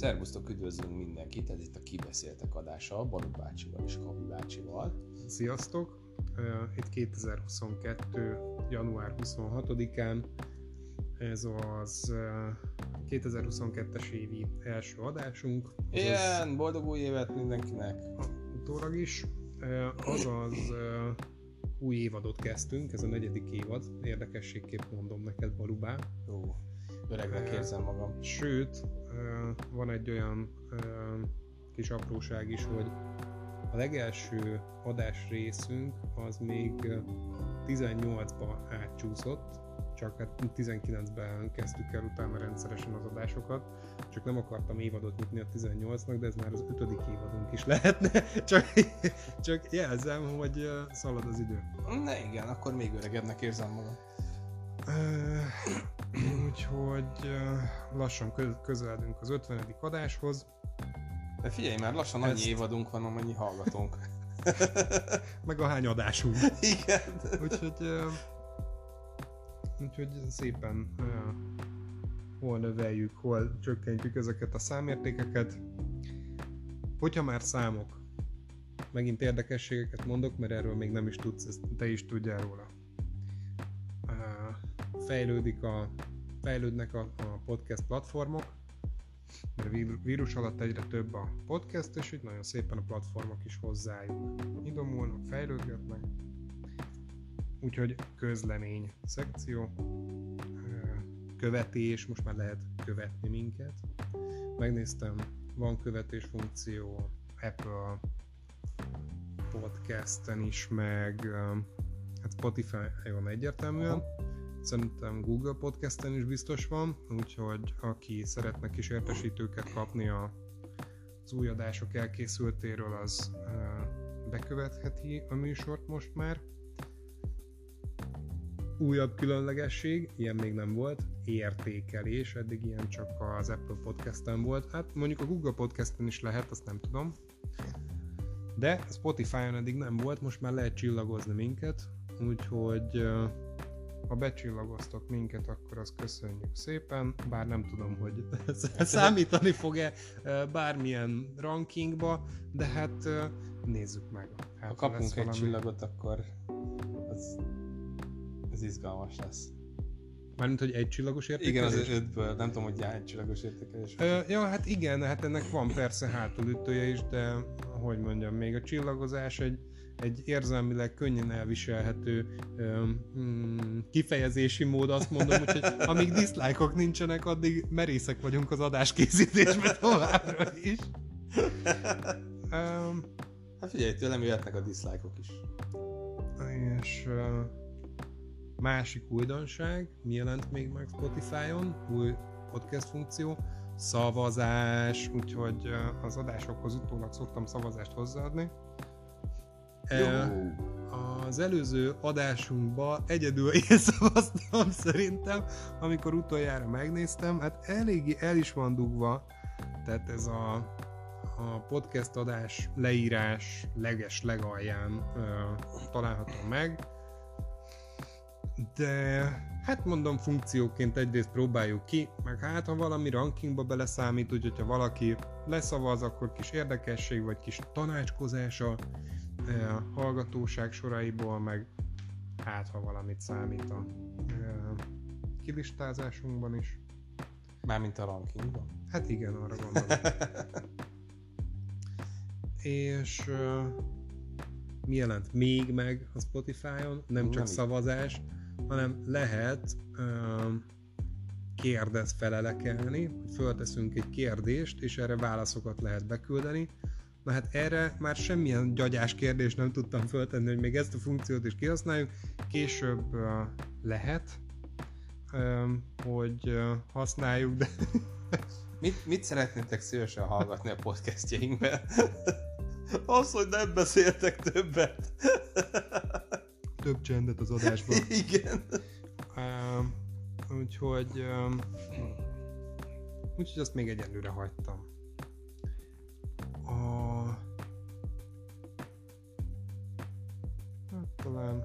Szervusztok, üdvözlünk mindenkit, ez itt a Kibeszéltek adása, Balú bácsival és Kavi bácsival. Sziasztok! Itt 2022. január 26-án ez az 2022-es évi első adásunk. Igen, boldog új évet mindenkinek! Utólag is. Azaz új évadot kezdtünk, ez a negyedik évad, érdekességképp mondom neked, Balubá. Jó, öregnek érzem magam. Sőt, van egy olyan kis apróság is, hogy a legelső adás részünk az még 18-ba átcsúszott, csak hát 19-ben kezdtük el utána rendszeresen az adásokat, csak nem akartam évadot nyitni a 18-nak, de ez már az ötödik évadunk is lehetne, csak, csak jelzem, hogy szalad az idő. Na igen, akkor még öregebbnek érzem magam. Úgyhogy lassan közeledünk az 50. adáshoz. De figyelj, már lassan annyi Ezt... évadunk van, amennyi hallgatónk. Meg a hány adásunk. Igen. Úgyhogy, úgyhogy szépen hol növeljük, hol csökkentjük ezeket a számértékeket. Hogyha már számok, megint érdekességeket mondok, mert erről még nem is tudsz, te is tudjál róla fejlődik a, fejlődnek a, a podcast platformok, mert vírus alatt egyre több a podcast, és így nagyon szépen a platformok is hozzájuk idomulnak, fejlődgetnek. Úgyhogy közlemény szekció, követés, most már lehet követni minket. Megnéztem, van követés funkció Apple podcasten is, meg hát Spotify-on egyértelműen. Aha Szerintem Google Podcasten is biztos van, úgyhogy aki szeretne kis értesítőket kapni a, az új adások elkészültéről, az bekövetheti a műsort most már. Újabb különlegesség, ilyen még nem volt, értékelés, eddig ilyen csak az Apple Podcasten volt. Hát mondjuk a Google Podcasten is lehet, azt nem tudom. De Spotify-on eddig nem volt, most már lehet csillagozni minket, úgyhogy ha becsillagoztok minket, akkor azt köszönjük szépen, bár nem tudom, hogy számítani fog-e bármilyen rankingba, de hát nézzük meg. Hát ha kapunk egy valami... csillagot, akkor az, az izgalmas lesz. Mármint, hogy egy csillagos értékelés? Igen, az ötből, nem tudom, hogy egy csillagos értékelés. Ö, ja, hát igen, hát ennek van persze hátulütője is, de hogy mondjam, még a csillagozás egy, egy érzelmileg könnyen elviselhető mm, kifejezési mód, azt mondom, hogy amíg diszlájkok nincsenek, addig merészek vagyunk az adáskészítésben továbbra is. um, hát figyelj, tőlem jöhetnek a diszlájkok is. És uh, másik újdonság, mi jelent még meg Spotify-on, új podcast funkció, szavazás, úgyhogy az adásokhoz utólag szoktam szavazást hozzáadni. Az előző adásunkban egyedül én szavaztam szerintem, amikor utoljára megnéztem, hát eléggé el is van dugva, tehát ez a, a podcast adás leírás leges legalján ö, található meg, de hát mondom funkcióként egyrészt próbáljuk ki, meg hát ha valami rankingba beleszámít, úgyhogy ha valaki leszavaz, akkor kis érdekesség vagy kis tanácskozása hallgatóság soraiból, meg hát ha valamit számít a kilistázásunkban is. Mármint a rankingban? Hát igen, arra gondolom. És uh, mi jelent még meg a Spotify-on? Nem csak szavazás, hanem lehet uh, kérdez felelekelni, hogy fölteszünk egy kérdést, és erre válaszokat lehet beküldeni, Na hát erre már semmilyen gyagyás kérdést nem tudtam föltenni, hogy még ezt a funkciót is kihasználjuk. Később uh, lehet, um, hogy uh, használjuk, de... mit, mit szeretnétek szívesen hallgatni a podcastjainkben? Az, hogy nem beszéltek többet. Több csendet az adásban. Igen. Um, úgyhogy um, úgyhogy azt még egyelőre hagytam. Talán.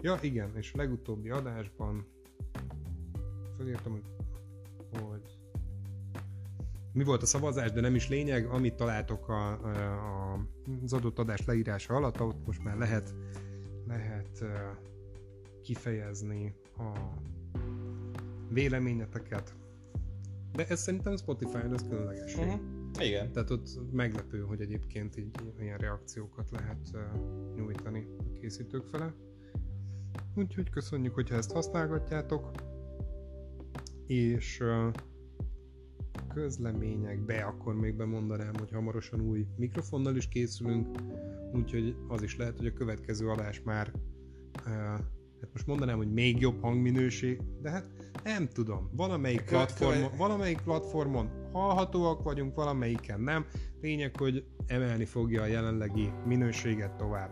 Ja, igen, és a legutóbbi adásban felírtam, hogy mi volt a szavazás, de nem is lényeg, amit találtok a, a, az adott adás leírása alatt, ott most már lehet, lehet kifejezni a véleményeteket. De ez szerintem Spotify-on ez különleges. Uh-huh. Igen. Tehát ott meglepő, hogy egyébként így ilyen reakciókat lehet nyújtani a készítők fele. Úgyhogy köszönjük, hogyha ezt használgatjátok. És közleményekbe akkor még bemondanám, hogy hamarosan új mikrofonnal is készülünk, úgyhogy az is lehet, hogy a következő adás már hát most mondanám, hogy még jobb hangminőség, de hát nem tudom, valamelyik, platformon, valamelyik platformon hallhatóak vagyunk, valamelyiken nem. Lényeg, hogy emelni fogja a jelenlegi minőséget tovább.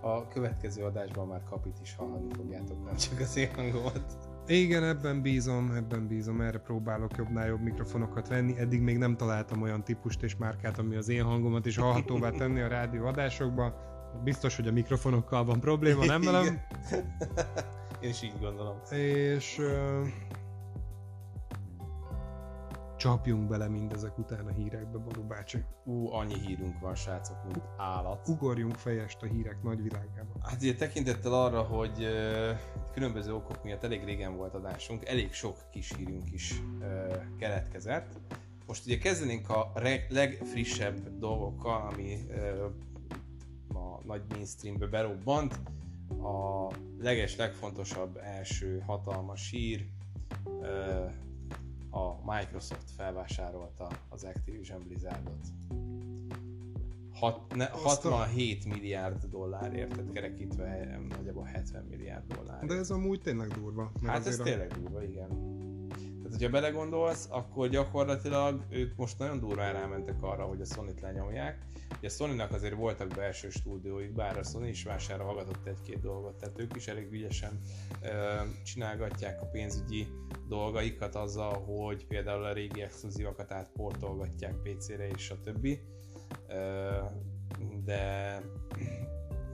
A következő adásban már kapit is hallani fogjátok, nem csak az én hangomat. Igen, ebben bízom, ebben bízom, erre próbálok jobbnál jobb mikrofonokat venni. Eddig még nem találtam olyan típust és márkát, ami az én hangomat is hallhatóvá tenni a rádió adásokba. Biztos, hogy a mikrofonokkal van probléma, nem velem? Én is így gondolom. És csapjunk bele mindezek után a hírekbe, Boru bácsi. Ú, annyi hírünk van, srácok, mint állat. Ugorjunk fejest a hírek nagyvilágába. Hát ugye tekintettel arra, hogy uh, különböző okok miatt elég régen volt adásunk, elég sok kis hírünk is uh, keletkezett. Most ugye kezdenénk a reg- legfrissebb dolgokkal, ami uh, a nagy mainstreambe berobbant. A leges, legfontosabb első hatalmas hír, a Microsoft felvásárolta az Activision Blizzardot. Hat, ne, 67 milliárd dollárért, tehát kerekítve nagyjából 70 milliárd dollár. De ez amúgy tényleg durva. Hát ez a... tényleg durva, igen. Hogyha belegondolsz, akkor gyakorlatilag ők most nagyon durván rámentek arra, hogy a Sony-t lenyomják. Ugye a sony azért voltak belső stúdióik, bár a Sony is vására hallgatott egy-két dolgot, tehát ők is elég ügyesen ö, csinálgatják a pénzügyi dolgaikat azzal, hogy például a régi exkluzívakat átportolgatják PC-re és a többi. De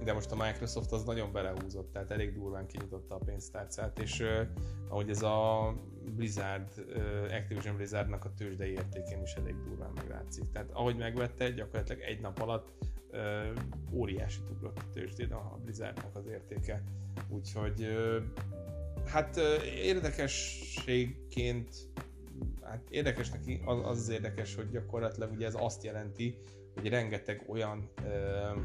de most a Microsoft az nagyon belehúzott, tehát elég durván kinyitotta a pénztárcát, és uh, ahogy ez a Blizzard, Activision Blizzardnak a tőzsdei értékén is elég durván meglátszik. Tehát ahogy megvette, gyakorlatilag egy nap alatt óriási ugrott a tőzsdén a Blizzardnak az értéke. Úgyhogy hát érdekességként hát érdekes neki, az, az az érdekes, hogy gyakorlatilag ugye ez azt jelenti, hogy rengeteg olyan uh,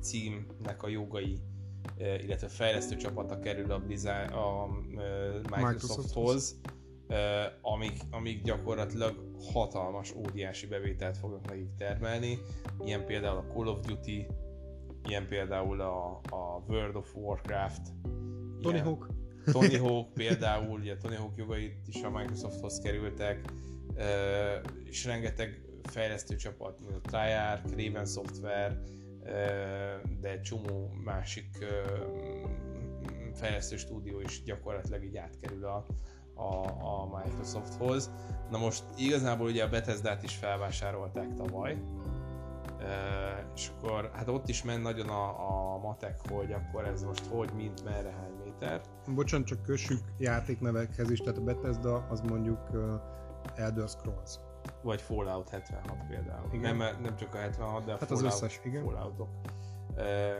címnek a jogai, illetve fejlesztő csapata kerül a, Blizzard, a Microsofthoz, amik, amik gyakorlatilag hatalmas, óriási bevételt fognak nekik termelni. Ilyen például a Call of Duty, ilyen például a, a World of Warcraft, Tony Hawk. Tony Hawk például, ugye Tony Hawk jogait is a Microsofthoz kerültek, és rengeteg fejlesztő csapat, mint a Triarch, Raven Software, de csomó másik fejlesztő stúdió is gyakorlatilag így átkerül a, a, a Microsofthoz. Na most igazából ugye a Bethesda-t is felvásárolták tavaly, és akkor hát ott is ment nagyon a, a matek, hogy akkor ez most hogy, mint, merre, hány méter. Bocsánat, csak kössük játéknevekhez is, tehát a Bethesda az mondjuk Elder Scrolls vagy Fallout 76 például. Igen. Nem, nem csak a 76, de a hát Fallout, az összes, igen. Falloutok. E,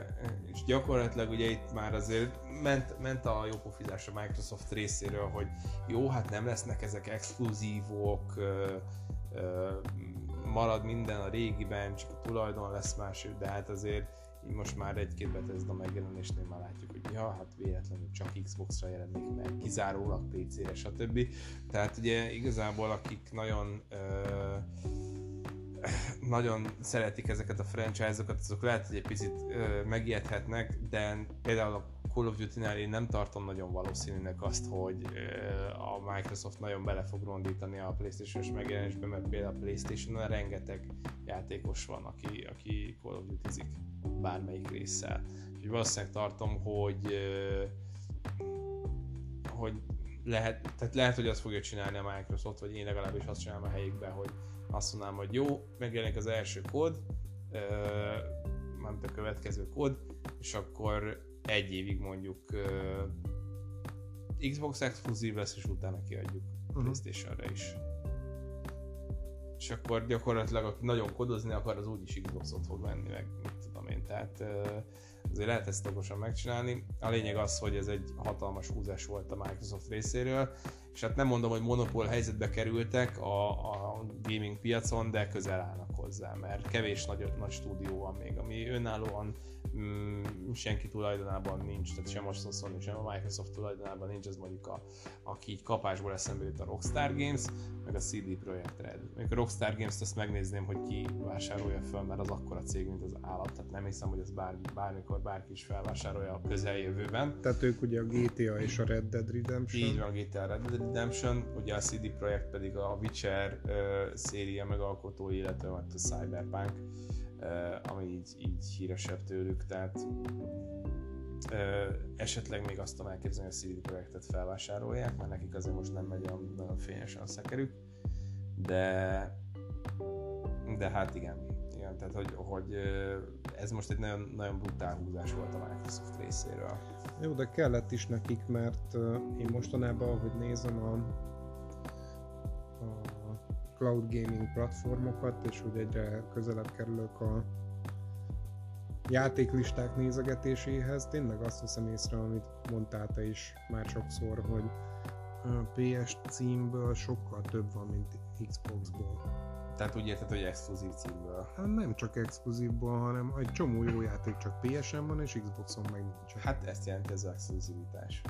és gyakorlatilag ugye itt már azért ment, ment a jó pofizás a Microsoft részéről, hogy jó, hát nem lesznek ezek exkluzívok, e, e, marad minden a régiben, csak a tulajdon lesz más, de hát azért most már egy-két Bethesda megjelenésnél már látjuk, hogy ja, hát véletlenül csak Xbox-ra jelenik meg, kizárólag PC-re, stb. Tehát ugye igazából akik nagyon ö, nagyon szeretik ezeket a franchise-okat, azok lehet, hogy egy picit ö, megijedhetnek, de például a Call of Duty-nál én nem tartom nagyon valószínűnek azt, hogy a Microsoft nagyon bele fog rondítani a Playstation-os megjelenésbe, mert például a Playstation-on rengeteg játékos van, aki, aki Call of Duty-zik bármelyik résszel. Úgyhogy valószínűleg tartom, hogy hogy lehet, tehát lehet, hogy azt fogja csinálni a Microsoft, vagy én legalábbis azt csinálom a helyükben, hogy azt mondanám, hogy jó, megjelenik az első kód, mármint a következő kód, és akkor egy évig mondjuk Xbox exkluzív lesz, és utána kiadjuk uh-huh. Playstation-re is. és akkor gyakorlatilag aki nagyon kodozni akar, az úgyis Xboxot fog venni, meg mit tudom én, tehát azért lehet ezt okosan megcsinálni. A lényeg az, hogy ez egy hatalmas húzás volt a Microsoft részéről, és hát nem mondom, hogy monopól helyzetbe kerültek a, a gaming piacon, de közel állnak hozzá, mert kevés nagy, nagy stúdió van még, ami önállóan mm, senki tulajdonában nincs, tehát sem a Sony, sem a Microsoft tulajdonában nincs, az mondjuk a, aki így kapásból eszembe jut a Rockstar Games, meg a CD Projekt Red. Mondjuk a Rockstar Games-t azt megnézném, hogy ki vásárolja föl, mert az akkora cég, mint az állat, tehát nem hiszem, hogy ez bár, bármikor bárki is felvásárolja a közeljövőben. Tehát ők ugye a GTA és a Red Dead Redemption. Így van, a GTA Red Dead Redemption, ugye a CD Projekt pedig a Witcher uh, széria megalkotói, illetve a Cyberpunk ami így, így híresebb tőlük, tehát esetleg még azt tudom elképzelni, hogy a CD projektet felvásárolják, mert nekik azért most nem megy olyan nagyon fényesen a szekerük, de de hát igen, tehát hogy, hogy ez most egy nagyon, nagyon brutál húzás volt a Microsoft részéről. Jó, de kellett is nekik, mert én mostanában, ahogy nézem a, a cloud gaming platformokat, és hogy egyre közelebb kerülök a játéklisták nézegetéséhez, tényleg azt veszem észre, amit mondtál te is már sokszor, hogy PS címből sokkal több van, mint Xboxból. Tehát úgy érted, hogy exkluzív címből? Hát nem csak exkluzívból, hanem egy csomó jó játék csak PS-en van, és Xboxon meg nincs. Hát ezt jelenti az exkluzivitás.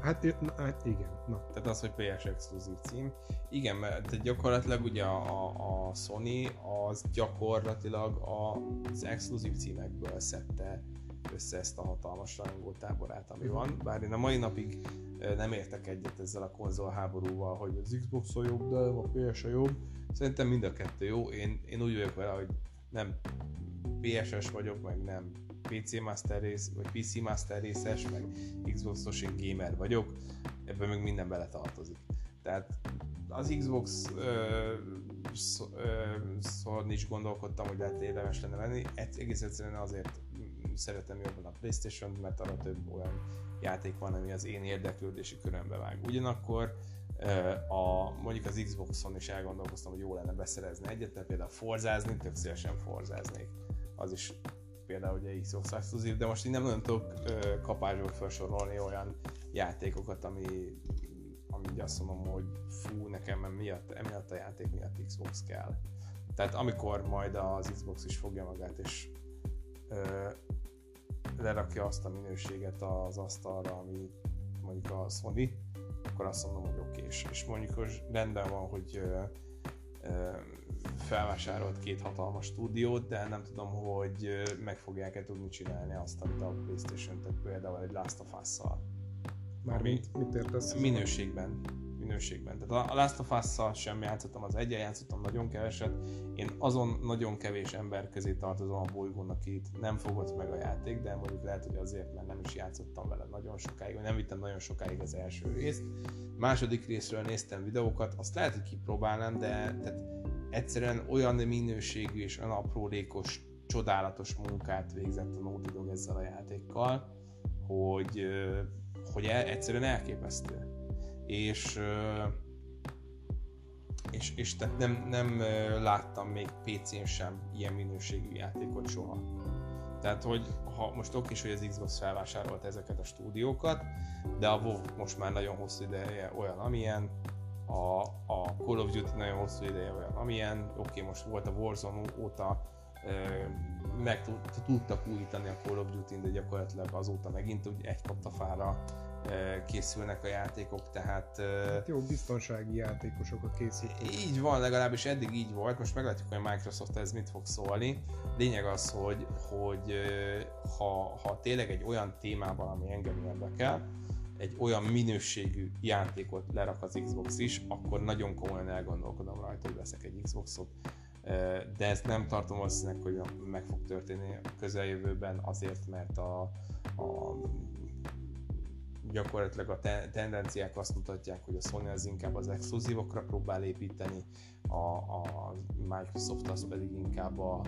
Hát, na, hát igen. Na. Tehát az, hogy PS exkluzív cím. Igen, mert gyakorlatilag ugye a, a, Sony az gyakorlatilag az exkluzív címekből szedte össze ezt a hatalmas rajongó táborát, ami van. Bár én a mai napig nem értek egyet ezzel a konzol háborúval, hogy az Xbox a jobb, de a PS a jobb. Szerintem mind a kettő jó. Én, én úgy vagyok vele, hogy nem PS-es vagyok, meg nem PC Master rész, vagy PC Master részes, meg Xbox-os én gamer vagyok, ebben meg minden bele tartozik. Tehát az Xbox szóval is gondolkodtam, hogy lehet érdemes lenne venni. Egész egyszerűen azért szeretem jobban a playstation mert arra több olyan játék van, ami az én érdeklődési körömbe vág. Ugyanakkor a, mondjuk az Xboxon is elgondolkoztam, hogy jó lenne beszerezni egyet, tehát például forzázni, tök szívesen forzáznék. Az is például ugye Xbox exkluzív, de most így nem nagyon tudok kapásból felsorolni olyan játékokat, ami, ami így azt mondom, hogy fú, nekem miatt, emiatt a játék miatt Xbox kell. Tehát amikor majd az Xbox is fogja magát, és ö, lerakja azt a minőséget az asztalra, ami mondjuk a Sony, akkor azt mondom, hogy oké, és, és mondjuk hogy rendben van, hogy ö, ö, felvásárolt két hatalmas stúdiót, de nem tudom, hogy meg fogják-e tudni csinálni azt, amit a Playstation tett például egy Last of Us-szal. Mármint mit értesz? Minőségben. Minőségben. Tehát a Last of Us-szal sem játszottam, az egyen játszottam nagyon keveset. Én azon nagyon kevés ember közé tartozom a bolygón, akit nem fogott meg a játék, de mondjuk lehet, hogy azért, mert nem is játszottam vele nagyon sokáig, vagy nem vittem nagyon sokáig az első részt. Második részről néztem videókat, azt lehet, hogy kipróbálnám, de tehát egyszerűen olyan minőségű és olyan aprólékos, csodálatos munkát végzett a Naughty Dog ezzel a játékkal, hogy, hogy el, egyszerűen elképesztő. És, és, és tehát nem, nem láttam még PC-n sem ilyen minőségű játékot soha. Tehát, hogy ha most oké is, hogy az Xbox felvásárolt ezeket a stúdiókat, de a WoW most már nagyon hosszú ideje olyan, amilyen, a, a Call of Duty nagyon hosszú ideje olyan, amilyen, oké, most volt a Warzone óta, meg tudtak újítani a Call of Duty-n, de gyakorlatilag azóta megint úgy egy kaptafára készülnek a játékok, tehát... Hát jó, biztonsági játékosok a készítők. Így van, legalábbis eddig így volt, most meglátjuk, hogy a Microsoft ez mit fog szólni. Lényeg az, hogy, hogy ha, ha tényleg egy olyan témában, ami engem érdekel, egy olyan minőségű játékot lerak az Xbox is, akkor nagyon komolyan elgondolkodom rajta, hogy veszek egy Xboxot. De ezt nem tartom valószínűleg, hogy meg fog történni a közeljövőben azért, mert a, a gyakorlatilag a tendenciák azt mutatják, hogy a Sony az inkább az exkluzívokra próbál építeni, a, a Microsoft az pedig inkább a,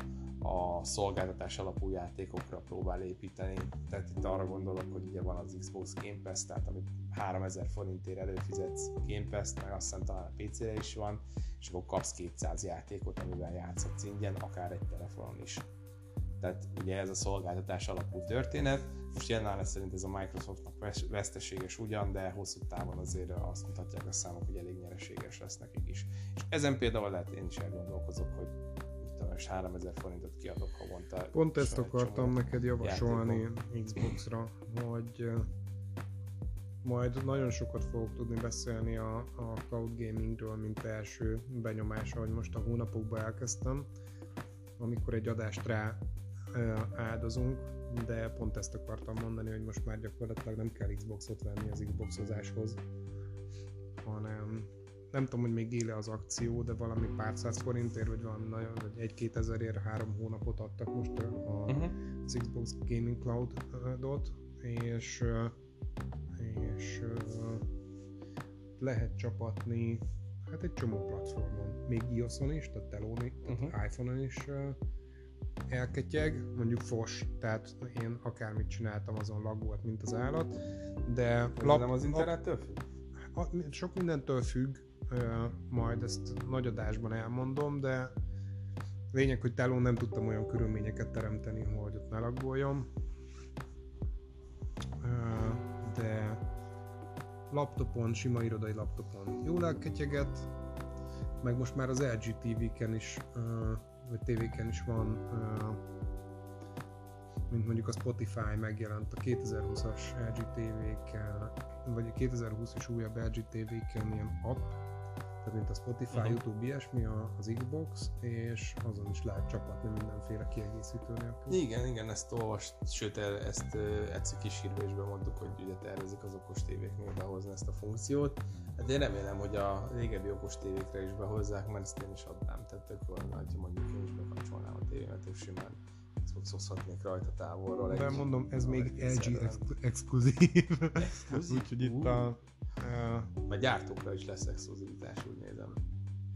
a szolgáltatás alapú játékokra próbál építeni. Tehát itt arra gondolok, hogy ugye van az Xbox Game Pass, tehát amit 3000 forintért előfizetsz Game Pass-t, meg azt hiszem talán a PC-re is van, és akkor kapsz 200 játékot, amivel játszhatsz ingyen, akár egy telefonon is. Tehát ugye ez a szolgáltatás alapú történet. Most jelen szerint ez a Microsoftnak veszteséges ugyan, de hosszú távon azért azt mutatják a számok, hogy elég nyereséges lesz nekik is. És ezen például lehet én is elgondolkozok, hogy tudom, és 3000 forintot kiadok havonta. Pont ezt akartam neked javasolni Xbox-ra, hogy majd nagyon sokat fogok tudni beszélni a, a cloud gamingről, mint első benyomás, ahogy most a hónapokban elkezdtem, amikor egy adást rá áldozunk, de pont ezt akartam mondani, hogy most már gyakorlatilag nem kell Xboxot venni az Xboxozáshoz, hanem nem tudom, hogy még éle az akció, de valami pár száz forintért, vagy van nagyon, vagy egy-két ezerért három hónapot adtak most a, uh-huh. az Xbox Gaming Cloud-ot, és, és lehet csapatni hát egy csomó platformon, még iOS-on is, tehát telón, uh-huh. iPhone-on is elketyeg, mondjuk fos, tehát én akármit csináltam, azon lag volt, mint az állat, de... Lap, nem az internettől függ? Sok mindentől függ, majd ezt nagy adásban elmondom, de lényeg, hogy telón nem tudtam olyan körülményeket teremteni, hogy ott ne laggoljon. De laptopon, sima irodai laptopon jól elketyeget, meg most már az LG TV-ken is vagy tévéken is van, mint mondjuk a Spotify megjelent a 2020-as LG TV-ken, vagy a 2020-as újabb LG TV-ken ilyen app, tehát mint a Spotify, uh-huh. YouTube, ilyesmi az Xbox, és azon is lehet csapatni mindenféle kiegészítő nélkül. Igen, igen, ezt olvast, sőt ezt egyszer kis hírbe is bemondtuk, hogy ugye tervezik az okos tévéknél behozni ezt a funkciót. Hát én remélem, hogy a régebbi okos tévékre is behozzák, mert ezt én is adnám. Tehát tök hogy mondjuk én is bekapcsolnám a tévémet, és simán Xboxozhatnék rajta távolról. De mondom, ez még LG exkluzív. Úgyhogy itt a Mert gyártókra is lesz exkluzivitás, úgy nézem.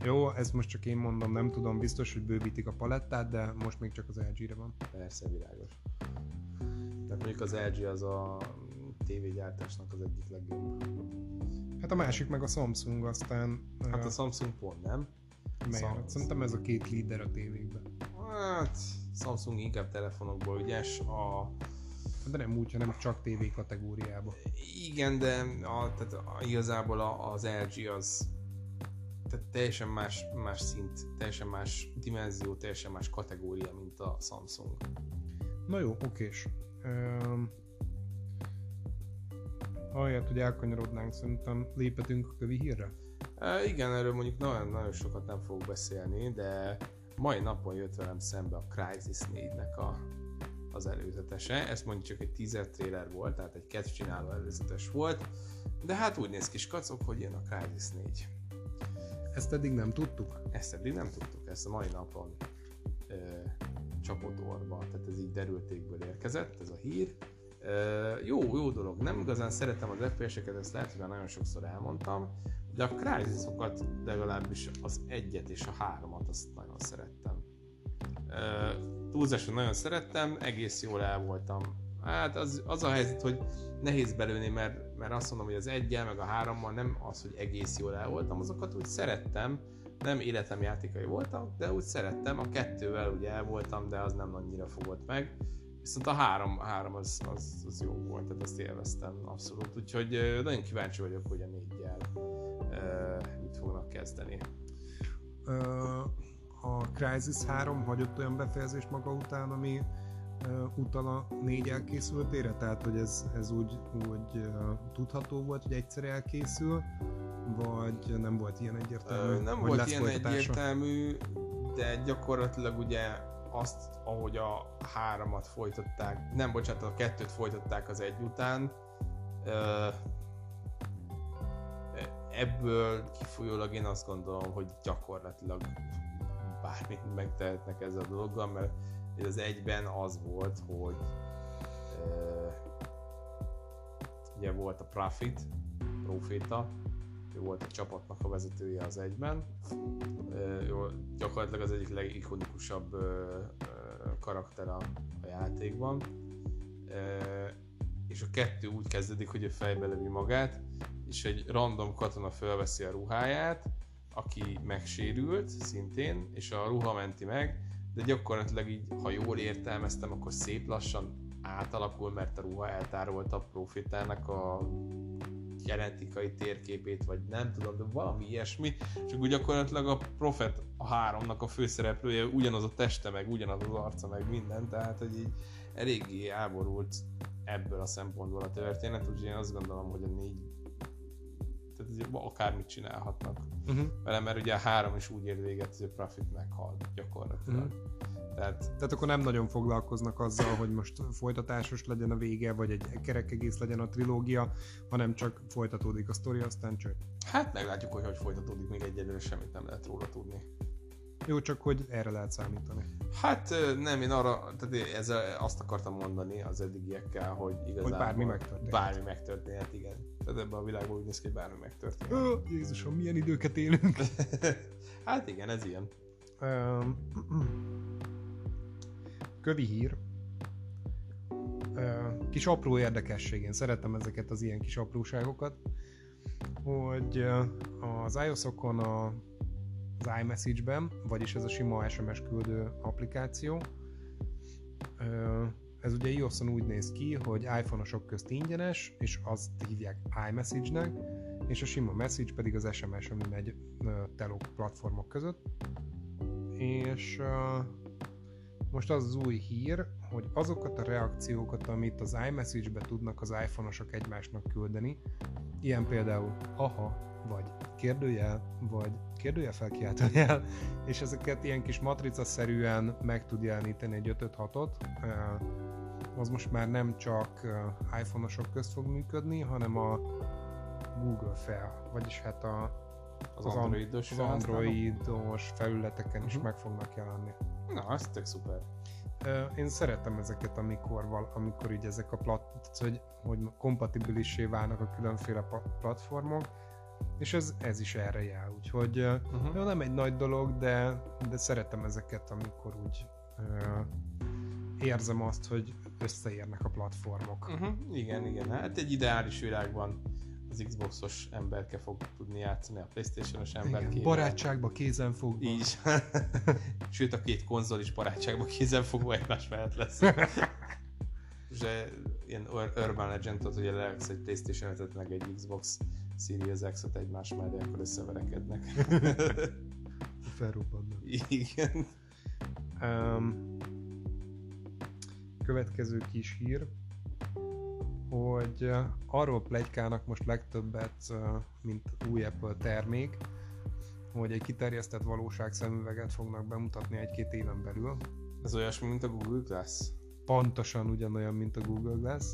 Jó, ezt most csak én mondom, nem tudom, biztos, hogy bővítik a palettát, de most még csak az LG-re van. Persze, világos. Tehát mondjuk az LG az a tévégyártásnak az egyik legjobb. Hát a másik meg a Samsung, aztán... Hát a Samsung pont, nem? Melyet? Szerintem ez a két líder a tévékben. Hát, Samsung inkább telefonokból ügyes, a de nem úgy, hanem csak TV kategóriába. Igen, de a, tehát a, igazából a, az LG az tehát teljesen más, más szint, teljesen más dimenzió, teljesen más kategória, mint a Samsung. Na jó, okés. Um, ahelyett, hogy elkanyarodnánk, szerintem lépetünk a kövi hírre? E, igen, erről mondjuk nagyon, nagyon sokat nem fogok beszélni, de mai napon jött velem szembe a Crysis 4-nek a az előzetese. Ez mondjuk csak egy teaser trailer volt, tehát egy kedv csináló előzetes volt, de hát úgy néz ki skacok, hogy jön a Crysis 4. Ezt eddig nem tudtuk? Ezt eddig nem tudtuk, ezt a mai napon ö, csapott orba, tehát ez így derültékből érkezett, ez a hír. Ö, jó, jó dolog, nem igazán szeretem az FPS-eket, ezt lehet, hogy már nagyon sokszor elmondtam, de a Crysis-okat legalábbis az egyet és a háromat azt nagyon szerettem túlzáson nagyon szerettem, egész jól el voltam. Hát az, az a helyzet, hogy nehéz belőni, mert, mert azt mondom, hogy az egyel, meg a hárommal nem az, hogy egész jól el voltam, azokat úgy szerettem, nem életem játékai voltak, de úgy szerettem, a kettővel ugye el voltam, de az nem annyira fogott meg. Viszont a három, három az, az, az jó volt, tehát azt élveztem abszolút. Úgyhogy nagyon kíváncsi vagyok, hogy a négyel mit fognak kezdeni. Uh a Crysis 3 hagyott olyan befejezést maga után, ami utal a négy elkészültére, tehát hogy ez, ez úgy, úgy tudható volt, hogy egyszer elkészül, vagy nem volt ilyen egyértelmű? Uh, nem volt ilyen egyértelmű, de gyakorlatilag ugye azt, ahogy a háromat folytatták, nem bocsánat, a kettőt folytatták az egy után, uh, ebből kifolyólag én azt gondolom, hogy gyakorlatilag bármit megtehetnek ezzel a dologgal, mert az egyben az volt, hogy uh, ugye volt a Profit, Profita, ő volt a csapatnak a vezetője az egyben. Jó, gyakorlatilag az egyik legikonikusabb karakter a, a játékban. És a kettő úgy kezdődik, hogy a fejbe levi magát, és egy random katona fölveszi a ruháját, aki megsérült szintén, és a ruha menti meg, de gyakorlatilag így, ha jól értelmeztem, akkor szép lassan átalakul, mert a ruha eltárolta a profitának a genetikai térképét, vagy nem tudom, de valami ilyesmi, csak úgy gyakorlatilag a Profet a háromnak a főszereplője, ugyanaz a teste, meg ugyanaz az arca, meg minden, tehát hogy így eléggé elborult ebből a szempontból a történet, úgyhogy én azt gondolom, hogy a négy tehát akármit csinálhatnak uh-huh. vele, mert ugye a három is úgy ér véget, hogy a Profit meghal gyakorlatilag. Uh-huh. Tehát, Tehát akkor nem nagyon foglalkoznak azzal, hogy most folytatásos legyen a vége, vagy egy kerek egész legyen a trilógia, hanem csak folytatódik a sztori, aztán csak. Hát meglátjuk, hogy hogy folytatódik, még egyelőre semmit nem lehet róla tudni. Jó, csak hogy erre lehet számítani. Hát nem, én arra, tehát ezzel azt akartam mondani az eddigiekkel, hogy igazából... Hogy bármi megtörténhet. Bármi megtörténhet, igen. Tehát ebben a világban úgy néz ki, hogy bármi megtörténhet. Ó, Jézusom, milyen időket élünk. hát igen, ez ilyen. kövi hír. Kis apró érdekesség, én szeretem ezeket az ilyen kis apróságokat, hogy az iOS-okon a, az iMessage-ben, vagyis ez a sima SMS küldő applikáció, ez ugye iOS-on úgy néz ki, hogy iPhone-osok közt ingyenes, és azt hívják iMessage-nek, és a sima message pedig az SMS, ami megy telok platformok között. És most az az új hír, hogy azokat a reakciókat, amit az iMessage-be tudnak az iPhone-osok egymásnak küldeni, ilyen például aha, vagy kérdőjel, vagy kérdőjel felkiáltójel, és ezeket ilyen kis matrica-szerűen meg tud jeleníteni egy 5-6-ot, az most már nem csak iPhone-osok közt fog működni, hanem a Google fel, vagyis hát a, az, az androidos, az androidos felületeken uh-huh. is mhm. meg fognak jelenni. Na, az tök szuper. Én szeretem ezeket, amikor, val, amikor így ezek a plat, hogy, hogy kompatibilissé válnak a különféle platformok, és ez, ez is erre jár, úgyhogy uh-huh. jó, nem egy nagy dolog, de, de szeretem ezeket, amikor úgy uh, érzem azt, hogy összeérnek a platformok. Uh-huh. Igen, igen, hát egy ideális világban az Xboxos emberke fog tudni játszani a Playstation-os emberkével. Barátságba kézen fogva. Így. Sőt, a két konzol is barátságba kézen fogva egymás mellett lesz. És ilyen Urban Legend az, hogy lehetsz egy Playstation 5 meg egy Xbox Series X-ot egymás mellé, akkor összeverekednek. Felrobbannak. Igen. Um, következő kis hír hogy arról plegykálnak most legtöbbet, mint új Apple termék, hogy egy kiterjesztett valóság szemüveget fognak bemutatni egy-két éven belül. Ez olyasmi, mint a Google Glass? Pontosan ugyanolyan, mint a Google Glass,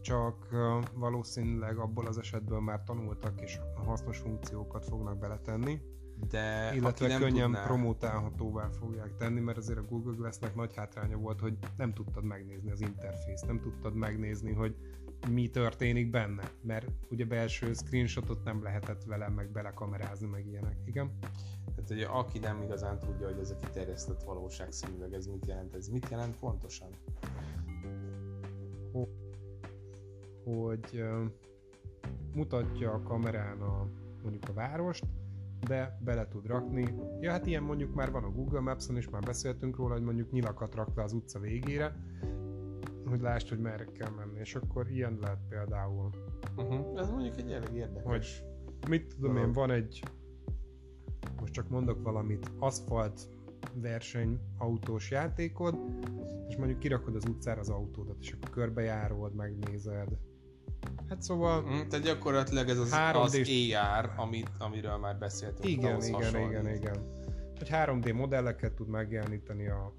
csak valószínűleg abból az esetből már tanultak és hasznos funkciókat fognak beletenni de illetve nem könnyen tudná... promotálhatóvá fogják tenni, mert azért a Google Glass-nek nagy hátránya volt, hogy nem tudtad megnézni az interfészt, nem tudtad megnézni, hogy mi történik benne, mert ugye belső screenshotot nem lehetett vele meg belekamerázni, meg ilyenek, igen? Tehát ugye aki nem igazán tudja, hogy ez a kiterjesztett valóság szemüveg, ez mit jelent, ez mit jelent pontosan? Hogy uh, mutatja a kamerán a, mondjuk a várost, de bele tud rakni. Ja, hát ilyen mondjuk már van a Google Maps-on, és már beszéltünk róla, hogy mondjuk nyilakat rak le az utca végére, hogy lásd, hogy merre kell menni, és akkor ilyen lehet például. Uh-huh. Ez mondjuk egy elég érdekes. Hogy mit tudom én, van egy, most csak mondok valamit, aszfalt verseny autós játékod, és mondjuk kirakod az utcára az autódat, és akkor körbejárod, megnézed, Hát szóval... Mm, tehát gyakorlatilag ez az, az AR, amit, amiről már beszéltünk. Igen, igen, hasonlít. igen, igen. Hogy 3D modelleket tud megjeleníteni a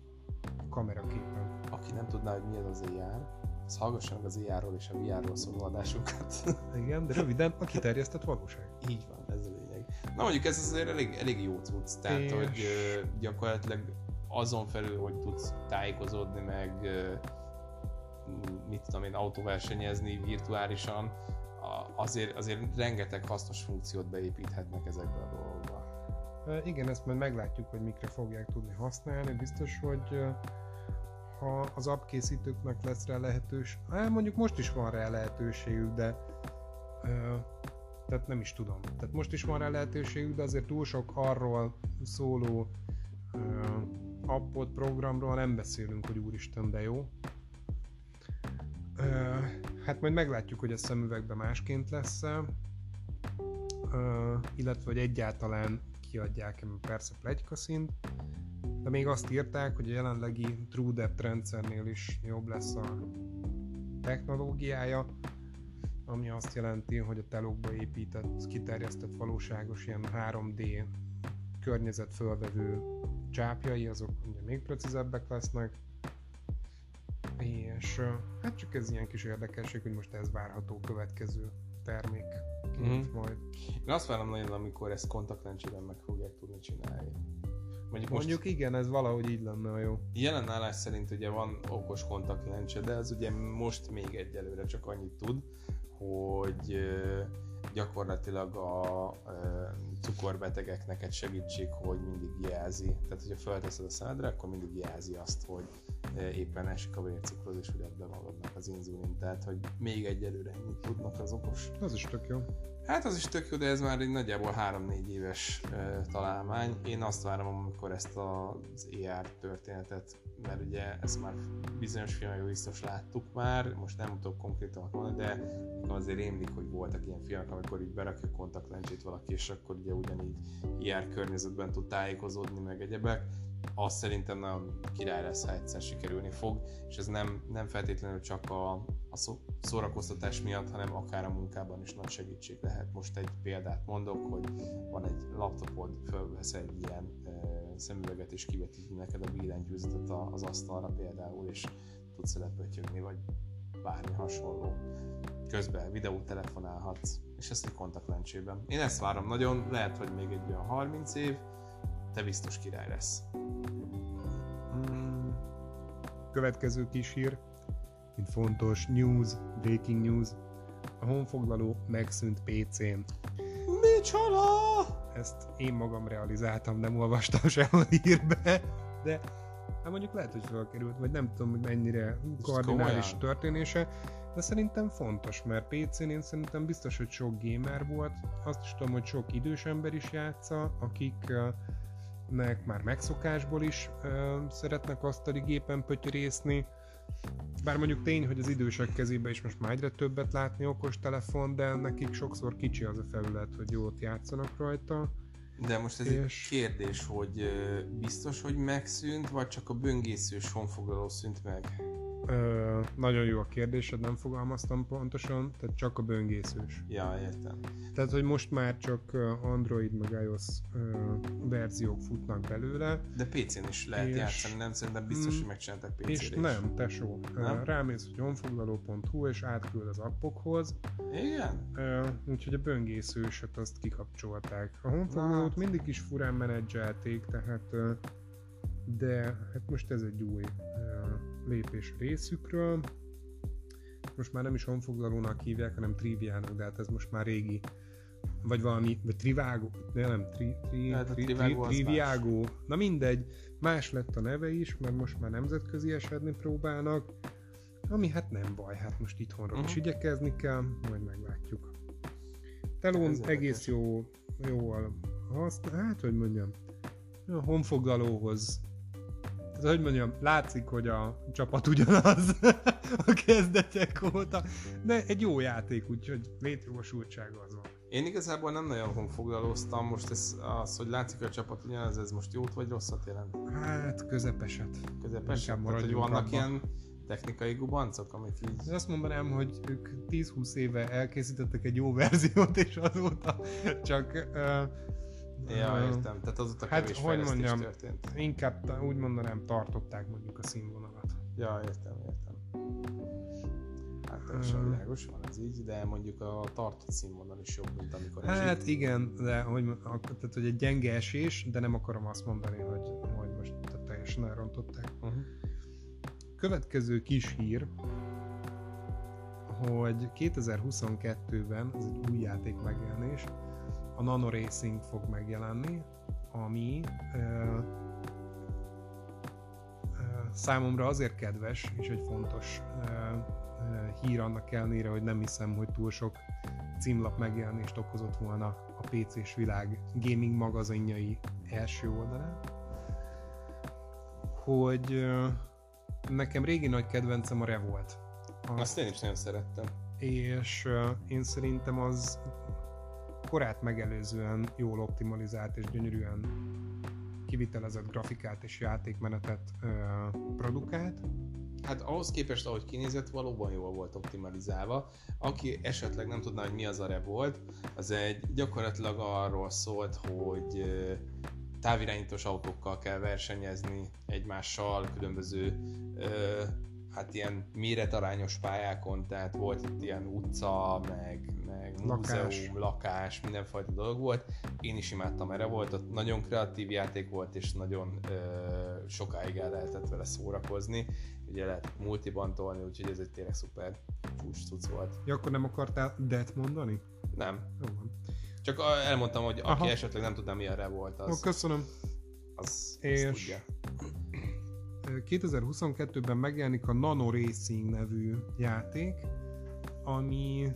kameraképen. Aki nem tudná, hogy mi ez az AR, az hallgasson az AR-ról és a VR-ról szóló adásunkat. Igen, de röviden a kiterjesztett valóság. Így van, ez a lényeg. Na mondjuk ez azért elég, elég jó cucc, tehát és... hogy gyakorlatilag azon felül, hogy tudsz tájékozódni, meg mit tudom én, autóversenyezni virtuálisan, azért, azért rengeteg hasznos funkciót beépíthetnek ezekbe a dolgokba. Igen, ezt majd meglátjuk, hogy mikre fogják tudni használni. Biztos, hogy ha az app készítőknek lesz rá lehetőség, hát mondjuk most is van rá lehetőségük, de tehát nem is tudom. Tehát most is van rá lehetőségük, de azért túl sok arról szóló appot, programról nem beszélünk, hogy úristen, de jó. Hát majd meglátjuk, hogy a szemüvegben másként lesz illetve hogy egyáltalán kiadják-e, persze szint, de még azt írták, hogy a jelenlegi TrueDepth rendszernél is jobb lesz a technológiája, ami azt jelenti, hogy a telókba épített, kiterjesztett valóságos ilyen 3D környezet fölvevő csápjai, azok ugye még precízebbek lesznek, és hát csak ez ilyen kis érdekesség, hogy most ez várható következő termék mm-hmm. majd. Én azt várom nagyon, amikor ezt kontaktlencsében meg fogják tudni csinálni. Mondjuk, Mondjuk most igen, ez valahogy így lenne a jó. Jelen állás szerint ugye van okos kontaktlencse, de ez ugye most még egyelőre csak annyit tud, hogy gyakorlatilag a cukorbetegek neked segítség, hogy mindig jelzi, tehát hogyha felteszed a szemedre, akkor mindig jelzi azt, hogy éppen esik a vércukrod, és hogy ad be magadnak az inzulin, tehát hogy még egyelőre ennyit tudnak az okos. Az is tök jó. Hát az is tök jó, de ez már egy nagyjából 3-4 éves e, találmány. Én azt várom, amikor ezt az ER történetet, mert ugye ezt már bizonyos filmekben biztos láttuk már, most nem tudok konkrétan mondani, de azért rémlik, hogy voltak ilyen filmek, amikor így berakja kontaktlencsét valaki, és akkor ugye ugyanígy ER környezetben tud tájékozódni, meg egyebek az szerintem nagyon király lesz, ha egyszer sikerülni fog, és ez nem, nem feltétlenül csak a, a szórakoztatás miatt, hanem akár a munkában is nagy segítség lehet. Most egy példát mondok, hogy van egy laptopod, fölvesz egy ilyen e, szemüveget és kivetíti neked a billentyűzetet az asztalra például, és tudsz elepötyögni, vagy bármi hasonló. Közben videót telefonálhatsz, és ezt egy kontaktlencsében. Én ezt várom nagyon, lehet, hogy még egy olyan 30 év, te biztos király lesz. Hmm. Következő kis hír, mint fontos news, breaking news, a honfoglaló megszűnt PC-n. Micsoda? Ezt én magam realizáltam, nem olvastam sehol hírbe, de hát mondjuk lehet, hogy felkerült, vagy nem tudom, hogy mennyire kardinális történése, de szerintem fontos, mert PC-n én szerintem biztos, hogy sok gamer volt, azt is tudom, hogy sok idős ember is játsza, akik nek már megszokásból is ö, szeretnek asztali gépen pötyörészni, bár mondjuk tény, hogy az idősek kezébe is most már egyre többet látni okos telefon, de nekik sokszor kicsi az a felület, hogy jót játszanak rajta. De most ez és... egy kérdés, hogy biztos, hogy megszűnt, vagy csak a böngészős honfoglaló szűnt meg? Ö, nagyon jó a kérdésed, nem fogalmaztam pontosan, tehát csak a böngészős. Ja, értem. Tehát, hogy most már csak Android meg iOS ö, verziók futnak belőle. De PC-n is lehet és, játszani, nem szerintem biztos, mm, hogy megcsináltak PC-re És is. nem, tesó. Nem? Rámész, hogy honfoglaló.hu és átküld az appokhoz. Igen? Ö, úgyhogy a böngészőset azt kikapcsolták. A honfoglalót hát. mindig is furán menedzselték, tehát de hát most ez egy új lépés részükről. Most már nem is honfoglalónak hívják, hanem triviának, de hát ez most már régi vagy valami, vagy Trivágó, de nem, tri, tri, hát tri, tri, Triviágó, na mindegy, más lett a neve is, mert most már nemzetközi esedni próbálnak, ami hát nem baj, hát most itthonról uh-huh. is mhm. igyekezni kell, majd meglátjuk. Telón egész jó, jól használ, hát hogy mondjam, a honfoglalóhoz tehát, hogy mondjam, látszik, hogy a csapat ugyanaz a kezdetek óta, de egy jó játék, úgyhogy létjogosultsága az van. Én igazából nem nagyon honfoglalóztam, most ez az, hogy látszik, a csapat ugyanaz, ez most jót vagy rosszat jelent? Hát közepeset. Közepeset, tehát hogy vannak abba. ilyen technikai gubancok, amik így... Azt mondanám, hogy ők 10-20 éve elkészítettek egy jó verziót, és azóta csak uh, Ja, értem. Tehát azóta hát, kevés hogy mondjam, történt. Inkább úgy mondanám, tartották mondjuk a színvonalat. Ja, értem, értem. Hát teljesen uh, világos van ez így, de mondjuk a tartott színvonal is jobb, mint amikor Hát esik. igen, de hogy, tehát, hogy egy gyenge esés, de nem akarom azt mondani, hogy, hogy most tehát teljesen elrontották. Uh-huh. Következő kis hír, hogy 2022-ben, ez egy új játék megjelenés, a Nano Racing fog megjelenni, ami uh, számomra azért kedves, és egy fontos uh, uh, hír annak ellenére, hogy nem hiszem, hogy túl sok címlap megjelenést okozott volna a PC-s világ gaming magazinjai első oldalán, hogy uh, nekem régi nagy kedvencem a Revolt. A, Azt én is nagyon szerettem. És uh, én szerintem az korát megelőzően jól optimalizált és gyönyörűen kivitelezett grafikát és játékmenetet uh, produkált. Hát ahhoz képest, ahogy kinézett, valóban jól volt optimalizálva. Aki esetleg nem tudná, hogy mi az a Revolt, az egy gyakorlatilag arról szólt, hogy távirányítós autókkal kell versenyezni egymással, különböző hát ilyen méretarányos pályákon, tehát volt itt ilyen utca, meg, meg lakás. múzeum, lakás, mindenfajta dolog volt. Én is imádtam erre volt, ott nagyon kreatív játék volt, és nagyon ö, sokáig el lehetett vele szórakozni. Ugye lehet multiban tolni, úgyhogy ez egy tényleg szuper fús cucc volt. Ja, akkor nem akartál det mondani? Nem. Jó van. Csak elmondtam, hogy aki Aha. esetleg nem tudná, mi erre volt, az... Ó, köszönöm. Az, és... tudja. 2022-ben megjelenik a Nano Racing nevű játék, ami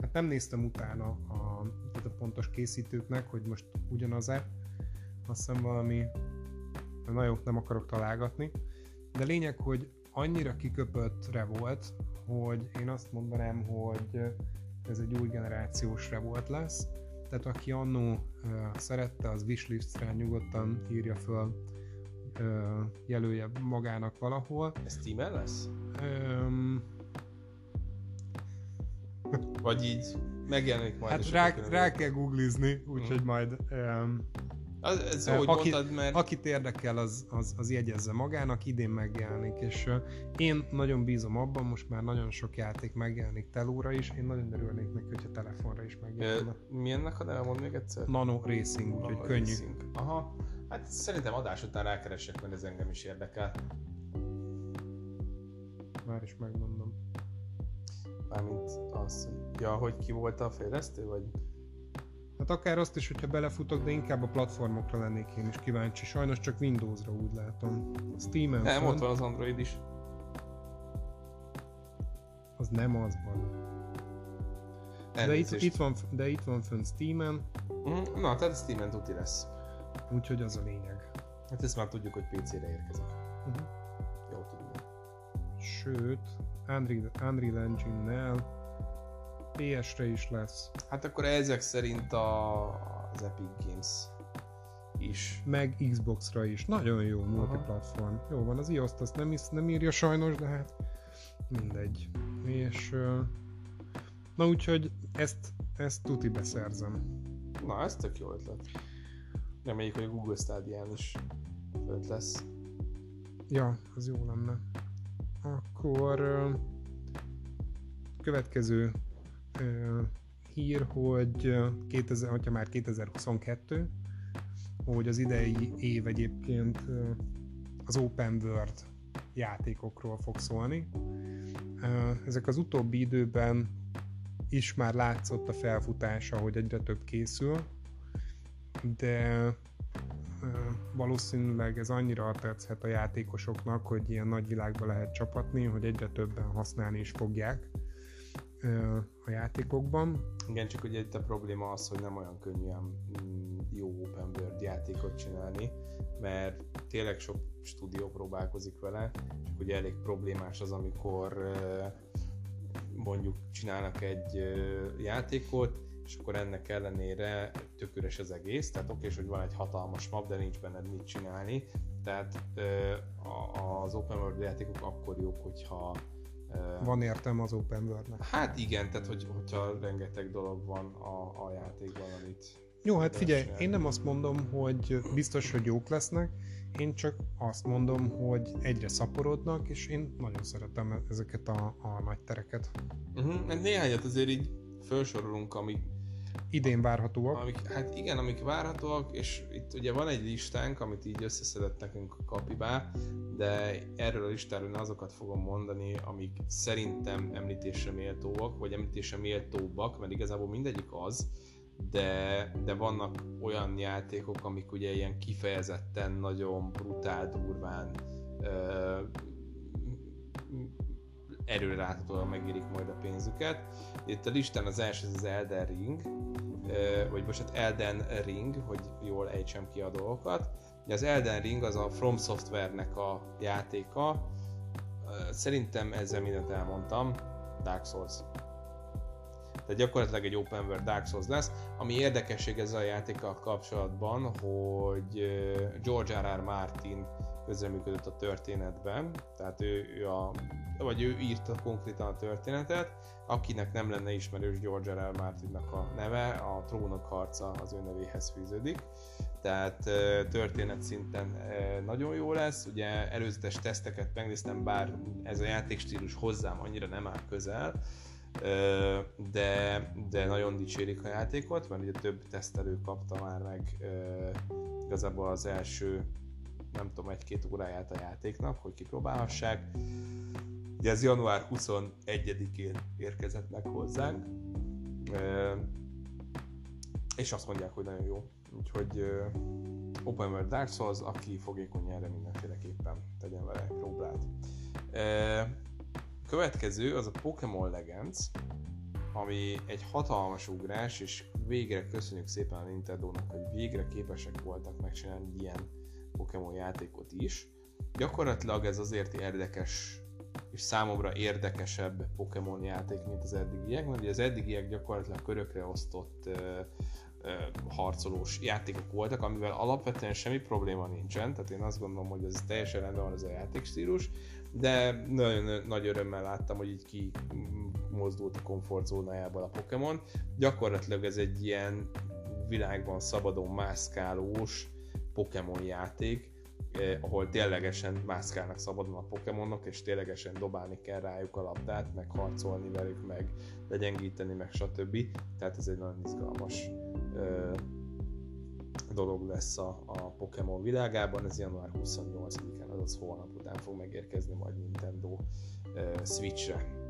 hát nem néztem utána a, a pontos készítőknek, hogy most ugyanaz-e, azt hiszem valami na nem akarok találgatni, de lényeg, hogy annyira kiköpöttre volt, hogy én azt mondanám, hogy ez egy új generációs Revolt lesz, tehát aki annó uh, szerette, az wishlistre nyugodtan írja föl jelölje magának valahol. Ez steam lesz? Um, Vagy így megjelenik majd. Hát rá, rá kell googlizni, úgyhogy mm. majd um, az, ez uh, aki, mondtad, mert... Akit érdekel, az, az, az jegyezze magának, idén megjelenik, és uh, én nagyon bízom abban, most már nagyon sok játék megjelenik telóra is, én nagyon örülnék neki, hogyha telefonra is megjelenne. Uh, mi ennek a neve, mond még egyszer? Nano Racing, úgyhogy könnyű. Racing. Aha. Hát szerintem adás után rákeresek, mert ez engem is érdekel. Már is megmondom. Mármint az, ja, hogy ki volt a fejlesztő, vagy? Hát akár azt is, hogyha belefutok, de inkább a platformokra lennék én is kíváncsi. Sajnos csak Windowsra úgy látom. Steam-en Nem, fönn. ott van az Android is. Az nem az van. De itt, itt, van, de itt van fönn Steam-en. Mm, na, tehát Steam-en tuti lesz. Úgyhogy az a lényeg. Hát ezt már tudjuk, hogy PC-re érkezik. Uh-huh. Jó tudni. Sőt, Unreal, Unreal Engine-nel PS-re is lesz. Hát akkor ezek szerint a, az Epic Games is. Meg Xbox-ra is. Nagyon jó Aha. multiplatform. Jó van, az iOS-t azt nem, is, nem írja sajnos, de hát mindegy. És na úgyhogy ezt, ezt tuti beszerzem. Na, ez tök jó ötlet. Reméljük, hogy a Google Stadia is fönt lesz. Ja, az jó lenne. Akkor következő hír, hogy 2000, hogyha már 2022, hogy az idei év egyébként az Open World játékokról fog szólni. Ezek az utóbbi időben is már látszott a felfutása, hogy egyre több készül, de valószínűleg ez annyira tetszhet a játékosoknak, hogy ilyen nagy világba lehet csapatni, hogy egyre többen használni is fogják a játékokban. Igen, csak ugye itt a probléma az, hogy nem olyan könnyűen mm, jó open world játékot csinálni, mert tényleg sok stúdió próbálkozik vele, csak ugye elég problémás az, amikor mondjuk csinálnak egy játékot, és akkor ennek ellenére tök üres az egész, tehát oké, hogy van egy hatalmas map, de nincs benned mit csinálni, tehát az open world játékok akkor jók, hogyha van értelme az open world-nek. Hát igen, tehát hogy, hogyha rengeteg dolog van a, a játékban, amit... Jó, hát figyelj, én nem azt mondom, hogy biztos, hogy jók lesznek, én csak azt mondom, hogy egyre szaporodnak, és én nagyon szeretem ezeket a, a nagy tereket. Uh-huh. Néhányat azért így felsorolunk, amik idén várhatóak. Amik, hát igen, amik várhatóak, és itt ugye van egy listánk, amit így összeszedett nekünk a kapibá, de erről a listáról azokat fogom mondani, amik szerintem említésre méltóak, vagy említésre méltóbbak, mert igazából mindegyik az, de, de vannak olyan játékok, amik ugye ilyen kifejezetten nagyon brutál, durván ö, erőre láthatóan megérik majd a pénzüket. Itt a listán az első az Elden Ring, vagy most hát Elden Ring, hogy jól ejtsem ki a dolgokat. Az Elden Ring az a From Software-nek a játéka, szerintem ezzel mindent elmondtam, Dark Souls. Tehát gyakorlatilag egy open world Dark Souls lesz. Ami érdekesség ezzel a játékkal kapcsolatban, hogy George R. R. Martin közreműködött a történetben, tehát ő, ő a, vagy ő írta konkrétan a történetet, akinek nem lenne ismerős George R. R. Martinnak a neve, a Trónok harca az ő nevéhez fűződik, tehát történet szinten nagyon jó lesz, ugye előzetes teszteket megnéztem, bár ez a játékstílus hozzám annyira nem áll közel, de, de nagyon dicsérik a játékot, mert ugye több tesztelő kapta már meg igazából az első nem tudom, egy-két óráját a játéknak, hogy kipróbálhassák. Ugye ez január 21-én érkezett meg hozzánk, és azt mondják, hogy nagyon jó. Úgyhogy Open World Dark Souls, aki fogékony erre mindenféleképpen tegyen vele egy próbát. Következő az a Pokémon Legends, ami egy hatalmas ugrás, és végre köszönjük szépen a Nintendo-nak, hogy végre képesek voltak megcsinálni ilyen Pokémon játékot is. Gyakorlatilag ez azért érdekes és számomra érdekesebb Pokémon játék, mint az eddigiek, mert ugye az eddigiek gyakorlatilag körökre osztott uh, harcolós játékok voltak, amivel alapvetően semmi probléma nincsen, tehát én azt gondolom, hogy ez teljesen rendben van ez a játékstílus, de nagyon nagy örömmel láttam, hogy így ki mozdult a komfortzónájából a Pokémon. Gyakorlatilag ez egy ilyen világban szabadon mászkálós, Pokémon játék, eh, ahol ténylegesen mászkálnak szabadon a Pokémonok, és ténylegesen dobálni kell rájuk a labdát, meg harcolni velük, meg legyengíteni, meg stb. Tehát ez egy nagyon izgalmas eh, dolog lesz a, a Pokémon világában, ez január 28-án, azaz holnap után fog megérkezni majd Nintendo eh, Switch-re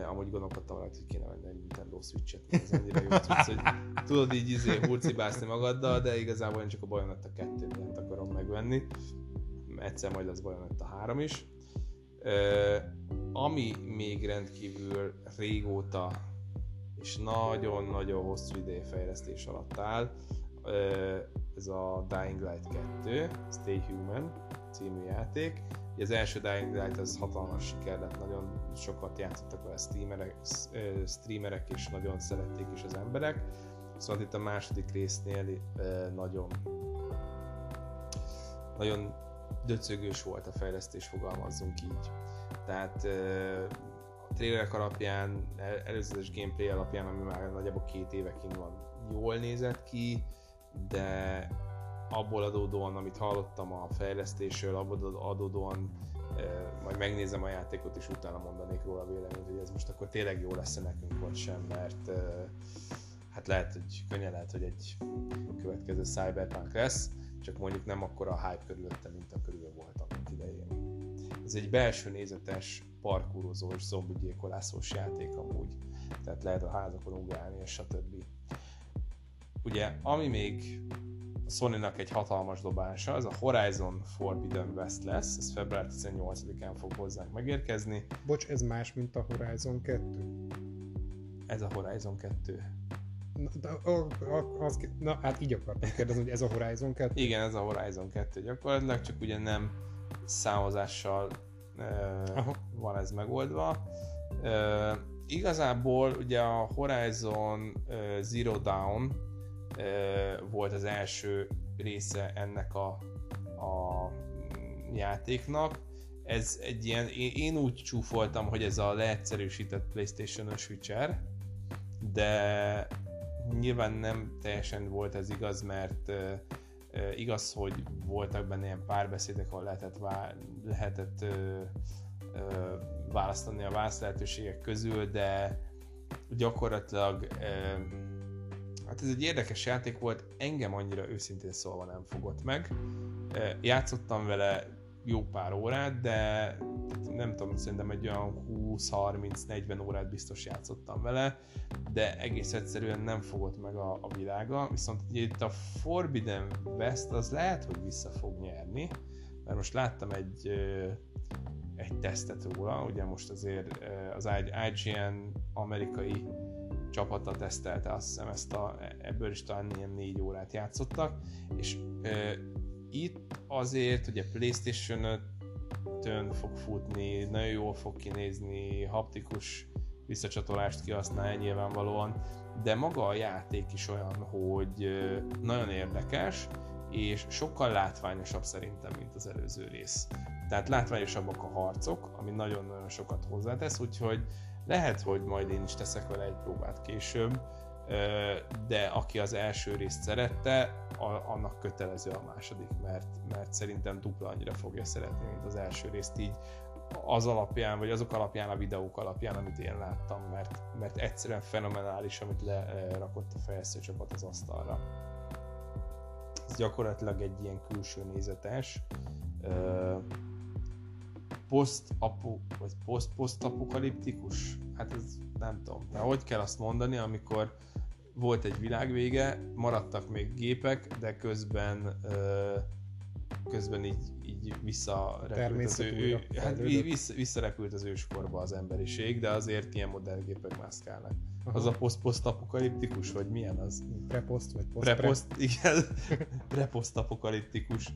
amúgy gondolkodtam rá, hogy kéne venni egy Nintendo Switch-et, ez annyira jó tudsz, hogy tudod így izé hurcibászni magaddal, de igazából én csak a Bayonetta 2 miatt akarom megvenni. Egyszer majd lesz Bayonetta 3 is. Uh, ami még rendkívül régóta és nagyon-nagyon hosszú ideje fejlesztés alatt áll, uh, ez a Dying Light 2, Stay Human című játék az első Dying Light az hatalmas siker lett, nagyon sokat játszottak vele streamerek, streamerek és nagyon szerették is az emberek. Szóval itt a második résznél nagyon nagyon döcögős volt a fejlesztés, fogalmazzunk így. Tehát a trailerek alapján, előzetes gameplay alapján, ami már nagyjából két éve kint van, jól nézett ki, de abból adódóan, amit hallottam a fejlesztésről, abból adódóan majd megnézem a játékot, és utána mondanék róla véleményt, hogy ez most akkor tényleg jó lesz nekünk, vagy sem, mert hát lehet, hogy könnyen lehet, hogy egy következő Cyberpunk lesz, csak mondjuk nem akkor a hype körülötte, mint a körül volt annak idején. Ez egy belső nézetes, parkúrozós, zombigyilkolászós játék amúgy, tehát lehet a házakon ugrálni, és stb. Ugye, ami még Sony-nak egy hatalmas dobása, ez a Horizon Forbidden West lesz, ez február 18-án fog hozzánk megérkezni. Bocs, ez más, mint a Horizon 2? Ez a Horizon 2. Na, az, na hát így akartam kérdezni, hogy ez a Horizon 2? Igen, ez a Horizon 2 gyakorlatilag, csak ugye nem számozással uh, van ez megoldva. Uh, igazából ugye a Horizon uh, Zero Dawn volt az első része ennek a, a játéknak. Ez egy ilyen, én, úgy csúfoltam, hogy ez a leegyszerűsített Playstation-os Witcher, de nyilván nem teljesen volt ez igaz, mert igaz, hogy voltak benne ilyen párbeszédek, ahol lehetett, vá- lehetett uh, uh, választani a válasz lehetőségek közül, de gyakorlatilag uh, Hát ez egy érdekes játék volt, engem annyira őszintén szólva nem fogott meg. Játszottam vele jó pár órát, de nem tudom, szerintem egy olyan 20-30-40 órát biztos játszottam vele, de egész egyszerűen nem fogott meg a, a világa, viszont itt a Forbidden West az lehet, hogy vissza fog nyerni, mert most láttam egy egy tesztet róla, ugye most azért az IGN amerikai csapata tesztelte, azt hiszem ezt a, ebből is talán ilyen négy órát játszottak, és itt azért ugye Playstation 5-ön fog futni, nagyon jól fog kinézni, haptikus visszacsatolást kihasználja nyilvánvalóan, de maga a játék is olyan, hogy nagyon érdekes, és sokkal látványosabb szerintem, mint az előző rész. Tehát látványosabbak a harcok, ami nagyon-nagyon sokat hozzátesz, úgyhogy lehet, hogy majd én is teszek vele egy próbát később, de aki az első részt szerette, annak kötelező a második, mert, mert szerintem dupla annyira fogja szeretni, mint az első részt így az alapján, vagy azok alapján, a videók alapján, amit én láttam, mert, mert egyszerűen fenomenális, amit lerakott a fejlesztő csapat az asztalra. Ez gyakorlatilag egy ilyen külső nézetes, post-apu, vagy post-post-apokaliptikus? Hát ez nem tudom. De hogy kell azt mondani, amikor volt egy világvége, maradtak még gépek, de közben közben így, így visszarepült az, ő, hát vissza, visszarepült az őskorba az emberiség, de azért ilyen modellgépek mászkálnak. Aha. Az a post-post-apokaliptikus, vagy milyen az? Prepost, vagy post Prepost, igen. Prepost-apokaliptikus.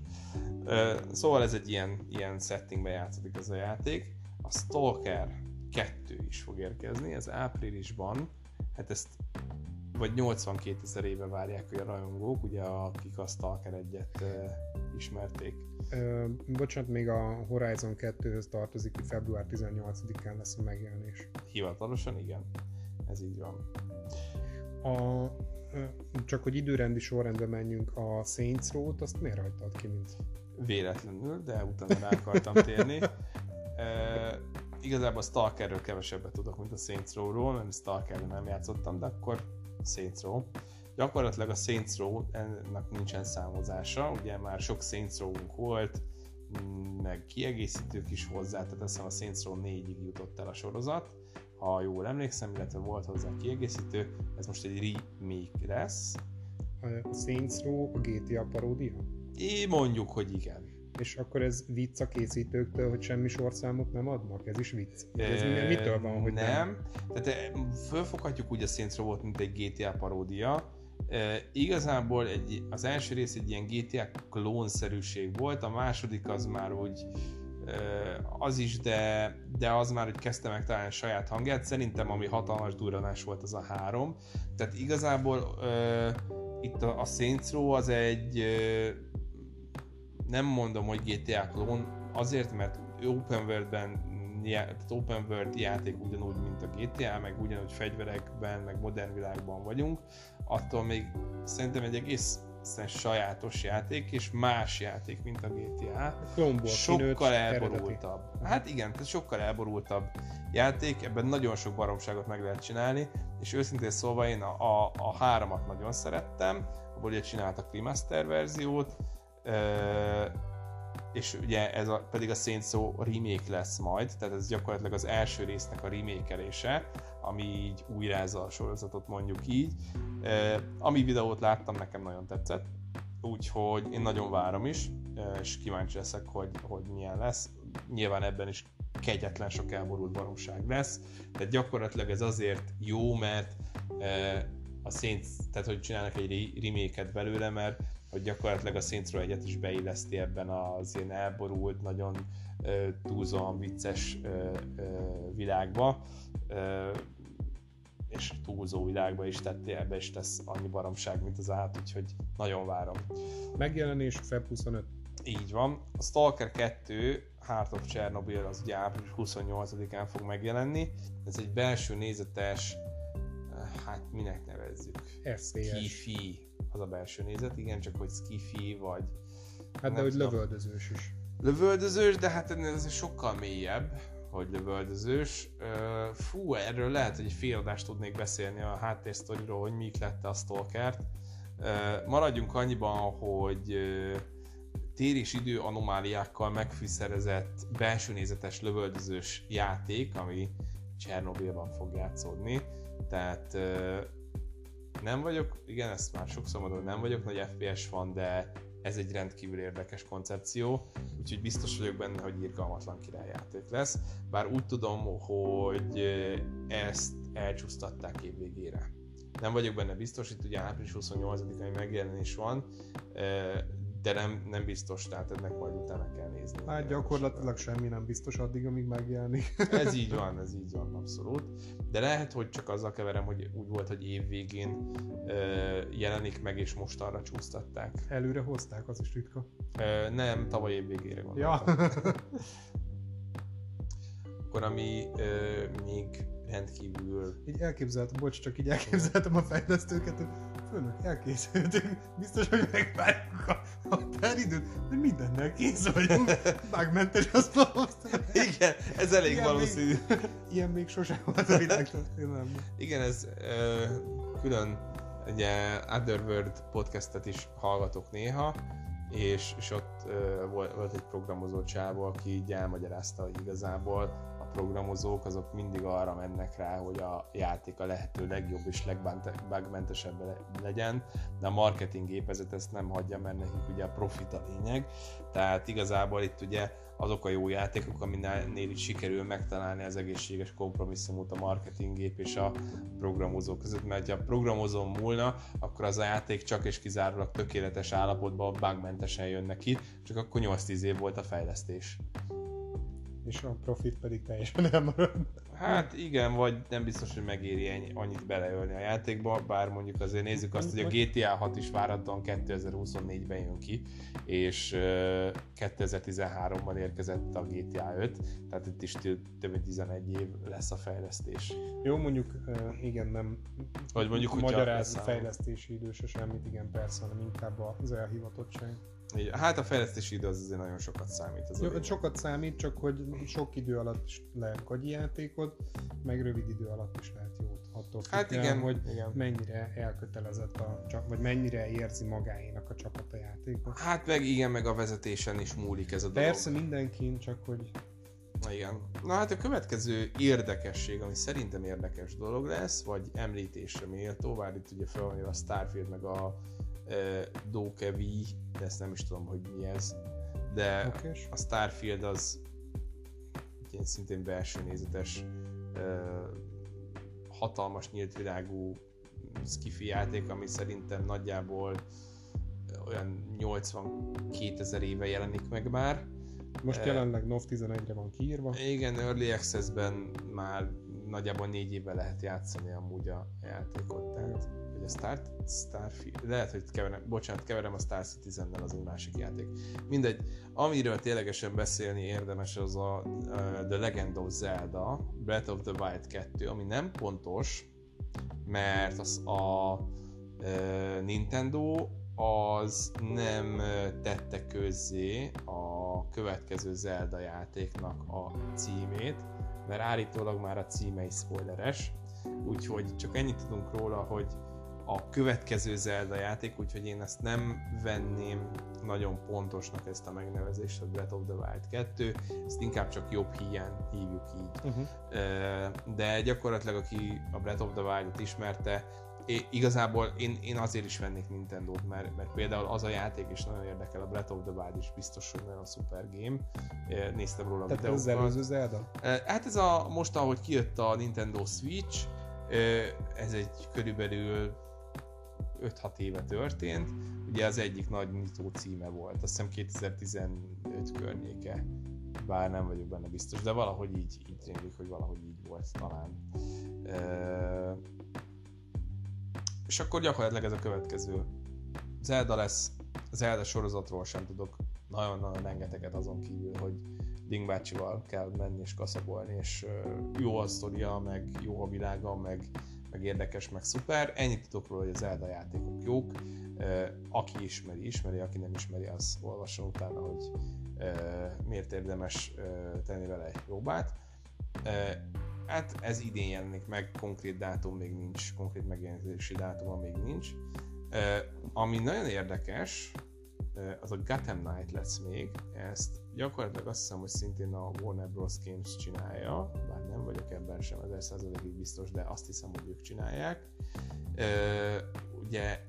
Szóval ez egy ilyen, ilyen settingben játszódik ez a játék. A Stalker 2 is fog érkezni, ez áprilisban. Hát ezt vagy 82 ezer éve várják a rajongók, ugye akik a Stalker egyet ismerték. Ö, bocsánat, még a Horizon 2-höz tartozik, hogy február 18-án lesz a megjelenés. Hivatalosan igen, ez így van. A, csak hogy időrendi sorrendben menjünk, a Saints Row-t, azt miért hagytad ki, mint? Véletlenül, de utána rá akartam térni. e, igazából a Stalkerről kevesebbet tudok, mint a Saints Row-ról, mert Stalkerről nem játszottam, de akkor Saints Row. Gyakorlatilag a Saints Row ennek nincsen számozása, ugye már sok Saints row volt, meg kiegészítők is hozzá, tehát azt hiszem a Saints Row 4-ig jutott el a sorozat, ha jól emlékszem, illetve volt hozzá kiegészítő, ez most egy remake lesz. A Saints Row a GTA paródia? É, mondjuk, hogy igen. És akkor ez vicc a készítőktől, hogy semmi sorszámot nem adnak? Ez is vicc? Ez e, mitől van, hogy nem? nem? Tehát fölfoghatjuk úgy a Saints Row-ot, mint egy GTA paródia, E, igazából egy, az első rész egy ilyen GTA klónszerűség volt, a második az már úgy az is, de, de az már, hogy kezdte meg talán saját hangját. Szerintem ami hatalmas durranás volt, az a három. Tehát igazából e, itt a, a Saints Row az egy e, nem mondom, hogy GTA klón, azért, mert open world-ben tehát open world játék ugyanúgy, mint a GTA, meg ugyanúgy fegyverekben, meg modern világban vagyunk, attól még szerintem egy egész sajátos játék, és más játék, mint a GTA. Klomból sokkal elborultabb. Eredeti. Hát igen, tehát sokkal elborultabb játék, ebben nagyon sok baromságot meg lehet csinálni, és őszintén szólva én a, a, a háromat nagyon szerettem, abból ugye csináltak remaster verziót, és ugye ez a, pedig a Saints Row remake lesz majd, tehát ez gyakorlatilag az első résznek a remake ami így újrázza a sorozatot mondjuk így. E, ami videót láttam, nekem nagyon tetszett, úgyhogy én nagyon várom is, és kíváncsi leszek, hogy, hogy milyen lesz. Nyilván ebben is kegyetlen sok elborult baromság lesz, de gyakorlatilag ez azért jó, mert e, a Saints, tehát hogy csinálnak egy remake belőle, mert hogy gyakorlatilag a Saints Row egyet is beilleszti ebben az ilyen elborult, nagyon uh, túlzóan vicces uh, uh, világba, uh, és túlzó világba is tettél, ebbe is tesz annyi baromság, mint az át, úgyhogy nagyon várom. Megjelenés Feb 25. Így van. A Stalker 2 Heart of Chernobyl az ugye április 28-án fog megjelenni. Ez egy belső nézetes, hát minek nevezzük? FPS. Kifi az a belső nézet, igen, csak hogy skifi vagy... Hát de hogy lövöldözős is. Lövöldözős, de hát ennél ez sokkal mélyebb, hogy lövöldözős. Fú, erről lehet, hogy egy fél adást tudnék beszélni a háttérsztoriról, hogy mik lett a Stalkert. Maradjunk annyiban, hogy tér és idő anomáliákkal megfűszerezett belső nézetes lövöldözős játék, ami Csernobilban fog játszódni. Tehát nem vagyok, igen, ezt már sokszor mondom, nem vagyok nagy FPS fan, de ez egy rendkívül érdekes koncepció, úgyhogy biztos vagyok benne, hogy irgalmatlan királyjáték lesz. Bár úgy tudom, hogy ezt elcsúsztatták év végére. Nem vagyok benne biztos, itt ugye április 28-ai megjelenés van, de nem, nem biztos, tehát ennek majd utána kell nézni. Hát gyakorlatilag semmi nem biztos addig, amíg megjelenik. ez így van, ez így van, abszolút. De lehet, hogy csak azzal keverem, hogy úgy volt, hogy év végén uh, jelenik meg, és most arra csúsztatták. Előre hozták, az is ritka. Uh, nem, tavaly év végére gondoltam. Ja. Akkor ami uh, még rendkívül... Így elképzeltem, bocs, csak így elképzeltem a fejlesztőket, hogy főnök, elkészültünk, biztos, hogy megvárjuk a, a teridőt, de mindennel kész vagyunk, bugmentes az Igen, ez elég ilyen valószínű. Még, ilyen még sosem volt a világ Igen, ez ö, külön ugye Otherworld podcastet is hallgatok néha, és, és ott volt, egy programozó csávó, aki így elmagyarázta, hogy igazából programozók azok mindig arra mennek rá, hogy a játék a lehető legjobb és legbugmentesebb legyen, de a marketing gépezet ezt nem hagyja, mert nekik ugye a profit a lényeg. Tehát igazából itt ugye azok a jó játékok, aminél itt sikerül megtalálni az egészséges kompromisszumot a marketinggép és a programozó között, mert ha a programozó múlna, akkor az a játék csak és kizárólag tökéletes állapotban bugmentesen jön neki, csak akkor 8-10 év volt a fejlesztés és a profit pedig teljesen elmarad. Hát igen, vagy nem biztos, hogy megéri ennyi, annyit beleölni a játékba, bár mondjuk azért nézzük azt, hogy a GTA 6 is várhatóan 2024-ben jön ki, és 2013-ban érkezett a GTA 5, tehát itt is több mint 11 év lesz a fejlesztés. Jó, mondjuk igen, nem vagy mondjuk, magyaráz fejlesztési idő se semmit, igen persze, hanem inkább az elhivatottság. Hát a fejlesztési idő az azért nagyon sokat számít. Az Jó, sokat számít, csak hogy sok idő alatt is lehet gagyi játékot, meg rövid idő alatt is lehet jót. Attól hát igen, hogy igen. mennyire elkötelezett a vagy mennyire érzi magáénak a csapat a játékot. Hát meg igen, meg a vezetésen is múlik ez a dolog. Persze mindenkin, csak hogy Na igen. Na hát a következő érdekesség, ami szerintem érdekes dolog lesz, vagy említésre méltó, bár itt ugye fel a Starfield meg a Dokevi, de ezt nem is tudom, hogy mi ez, de Okés. a Starfield az egy szintén belső nézetes hatalmas nyílt világú skifi játék, ami szerintem nagyjából olyan 82 ezer éve jelenik meg már. Most jelenleg NOV 11-re van kiírva. Igen, Early Access-ben már nagyjából négy éve lehet játszani amúgy a játékot, tehát vagy a Star, Starfield, lehet, hogy keverem, bocsánat, keverem a Star Citizen-nel az egy másik játék. Mindegy, amiről ténylegesen beszélni érdemes az a uh, The Legend of Zelda, Breath of the Wild 2, ami nem pontos, mert az a uh, Nintendo az nem tette közzé a következő Zelda játéknak a címét, mert állítólag már a címe is spoileres, úgyhogy csak ennyit tudunk róla, hogy a következő Zelda játék, úgyhogy én ezt nem venném nagyon pontosnak ezt a megnevezést, a Breath of the Wild 2, ezt inkább csak jobb híján hívjuk így. Uh-huh. De gyakorlatilag aki a Breath of the Wild-ot ismerte, É, igazából én, én azért is vennék Nintendo-t, mert, mert például az a játék is nagyon érdekel, a Breath of the Wild is biztos, hogy nagyon szuper game. Néztem róla a Tehát videókat. az előző Zelda? Hát ez a, most ahogy kijött a Nintendo Switch, ez egy körülbelül 5-6 éve történt. Ugye az egyik nagy nyitó címe volt, azt hiszem 2015 környéke, bár nem vagyok benne biztos, de valahogy így, így rémlik, hogy valahogy így volt talán. És akkor gyakorlatilag ez a következő. Zelda lesz, Zelda sorozatról sem tudok nagyon-nagyon rengeteget azon kívül, hogy Ding bácsival kell menni és kaszabolni, és jó a sztoria, meg jó a világa, meg meg érdekes, meg szuper. Ennyit tudok róla, hogy az Zelda játékok jók. Aki ismeri, ismeri, aki nem ismeri, az olvasson utána, hogy miért érdemes tenni vele egy próbát. Hát ez idén jelenik meg, konkrét dátum még nincs, konkrét megjelenési dátuma még nincs. Ami nagyon érdekes, az a Gotham Knight lesz még, ezt gyakorlatilag azt hiszem, hogy szintén a Warner Bros. Games csinálja, bár nem vagyok ebben sem 1000%-ig biztos, de azt hiszem, hogy ők csinálják. Ugye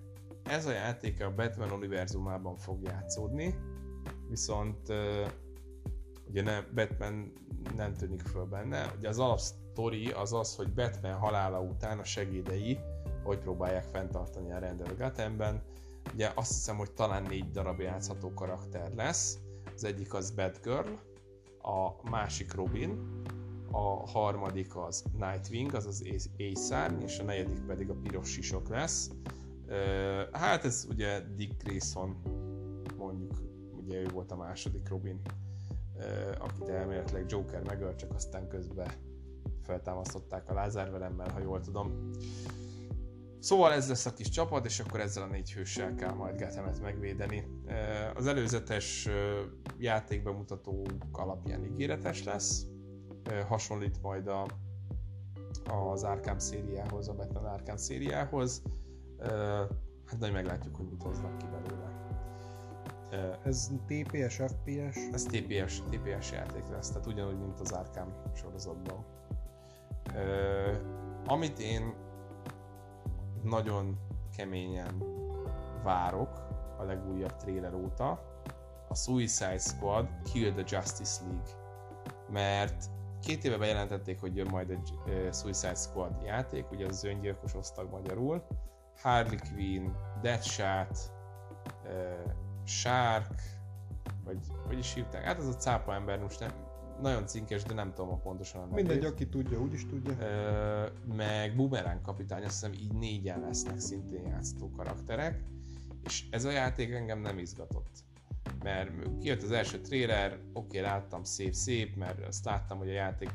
ez a játék a Batman univerzumában fog játszódni, viszont ugye ne, Batman nem tűnik föl benne. Ugye az alapsztori az az, hogy Batman halála után a segédei hogy próbálják fenntartani a rendet Gothamben. Ugye azt hiszem, hogy talán négy darab játszható karakter lesz. Az egyik az Batgirl, a másik Robin, a harmadik az Nightwing, az az éjszárny, és a negyedik pedig a piros sisok lesz. Hát ez ugye Dick Grayson, mondjuk, ugye ő volt a második Robin, akit elméletileg Joker megölt, csak aztán közben feltámasztották a lázárvelemmel, ha jól tudom. Szóval ez lesz a kis csapat, és akkor ezzel a négy hőssel kell majd Gothamet megvédeni. Az előzetes játékbemutatók alapján ígéretes lesz, hasonlít majd a, az Arkham szériához, a Batman Arkham szériához. Hát nagyon meglátjuk, hogy mit hoznak ki belőle. Ez TPS, FPS? Ez TPS, TPS játék lesz, tehát ugyanúgy, mint az Arkham sorozatban. Amit én nagyon keményen várok a legújabb trailer óta, a Suicide Squad Kill the Justice League. Mert két éve bejelentették, hogy jön majd egy Suicide Squad játék, ugye az öngyilkos osztag magyarul. Harley Quinn, Deadshot, Shark, vagy hogy is hívták? Hát az a cápa ember, most nem, nagyon cinkes, de nem tudom a pontosan a. Mindegy, aki tudja, úgy is tudja. Ö, meg Boomerang kapitány, azt hiszem így négyen lesznek szintén játszó karakterek, és ez a játék engem nem izgatott. Mert kijött az első trailer, oké, okay, láttam szép-szép, mert azt láttam, hogy a játék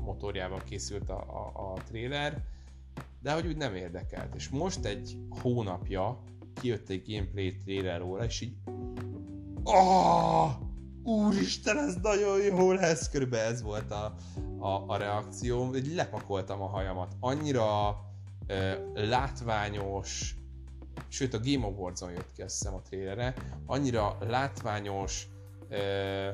motorjával készült a, a, a trailer, de hogy úgy nem érdekelt. És most egy hónapja kijött egy gameplay trailer róla, és így oh, úristen, ez nagyon jó lesz, körülbelül ez volt a, a, a reakcióm, így lepakoltam a hajamat. Annyira ö, látványos, sőt a Game Awards-on jött ki azt hiszem a trélere, annyira látványos, ö,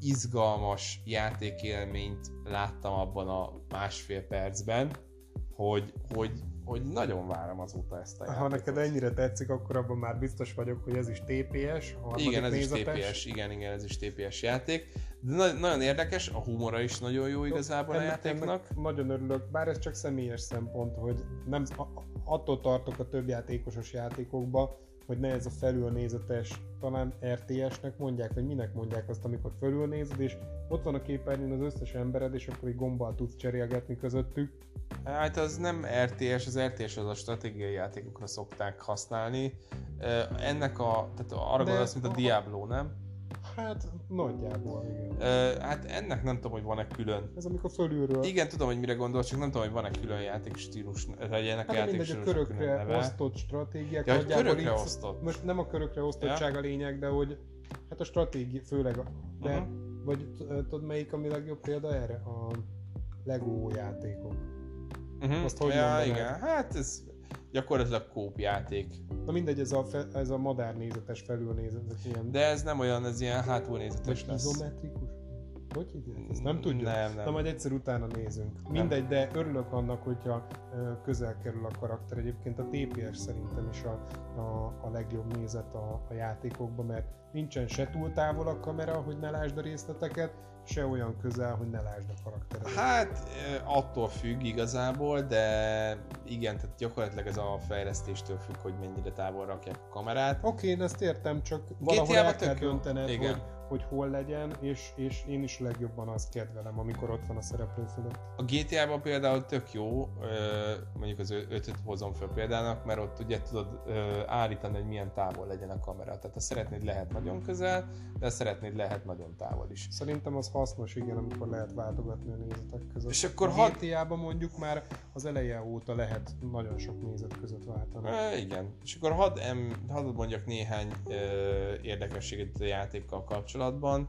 izgalmas játékélményt láttam abban a másfél percben, hogy, hogy hogy nagyon várom azóta ezt a játékot. Ha neked ennyire tetszik, akkor abban már biztos vagyok, hogy ez is TPS, Igen, ez nézetes. is TPS, igen, igen, ez is TPS játék. De na- nagyon érdekes, a humora is nagyon jó igazából ennek, a játéknak. Ennek nagyon örülök, bár ez csak személyes szempont, hogy nem, attól tartok a több játékosos játékokba, hogy ne ez a felülnézetes, talán RTS-nek mondják, vagy minek mondják azt, amikor fölülnézed, és ott van a képernyőn az összes embered, és akkor egy gombbal tudsz cserélgetni közöttük. Hát az nem RTS, az RTS az a stratégiai játékokra szokták használni. Ennek a, tehát arra gondolsz, mint a Diablo, nem? Hát nagyjából, igen. Uh, hát ennek nem tudom, hogy van-e külön. Ez amikor fölülről. Igen, tudom, hogy mire gondolsz, csak nem tudom, hogy van-e külön játékstílus, vagy ennek hát a játékstílus a körökre osztott stratégiák. Ja, hogy körökre így, osztott. Most nem a körökre osztottság ja. a lényeg, de hogy hát a stratégia, főleg a, de, uh-huh. vagy tudod melyik a legjobb példa erre? A Lego játékok. Uh-huh. Azt hogy ja, igen, hát ez gyakorlatilag kópjáték. Na mindegy, ez a, fe, ez a modern nézetes felülnézetes ilyen. De ez nem olyan, ez ilyen hátulnézetes lesz. Izometrikus? Hogy hívják? Ezt nem tudjuk. Nem, nem. Na majd egyszer utána nézünk. Mindegy, de örülök annak, hogyha közel kerül a karakter. Egyébként a TPS szerintem is a, a, a legjobb nézet a, a játékokban, mert nincsen se túl távol a kamera, hogy ne lásd a részleteket, se olyan közel, hogy ne lásd a karakteret. Hát attól függ igazából, de igen, tehát gyakorlatilag ez a fejlesztéstől függ, hogy mennyire távol rakják a kamerát. Oké, én ezt értem, csak valahol el kell döntened, igen. hogy hogy hol legyen, és, és én is legjobban azt kedvelem, amikor ott van a szereplő fölött. A GTA-ban például tök jó, mondjuk az ötöt hozom föl példának, mert ott ugye tudod állítani, hogy milyen távol legyen a kamera. Tehát ha szeretnéd lehet nagyon közel, de ha szeretnéd lehet nagyon távol is. Szerintem az hasznos, igen, amikor lehet váltogatni a nézetek között. És akkor a. GTA-ban mondjuk már az eleje óta lehet nagyon sok nézet között váltani. E, igen. És akkor hadd, em, hadd mondjak néhány ö, érdekességet a játékkal kapcsolatban kapcsolatban.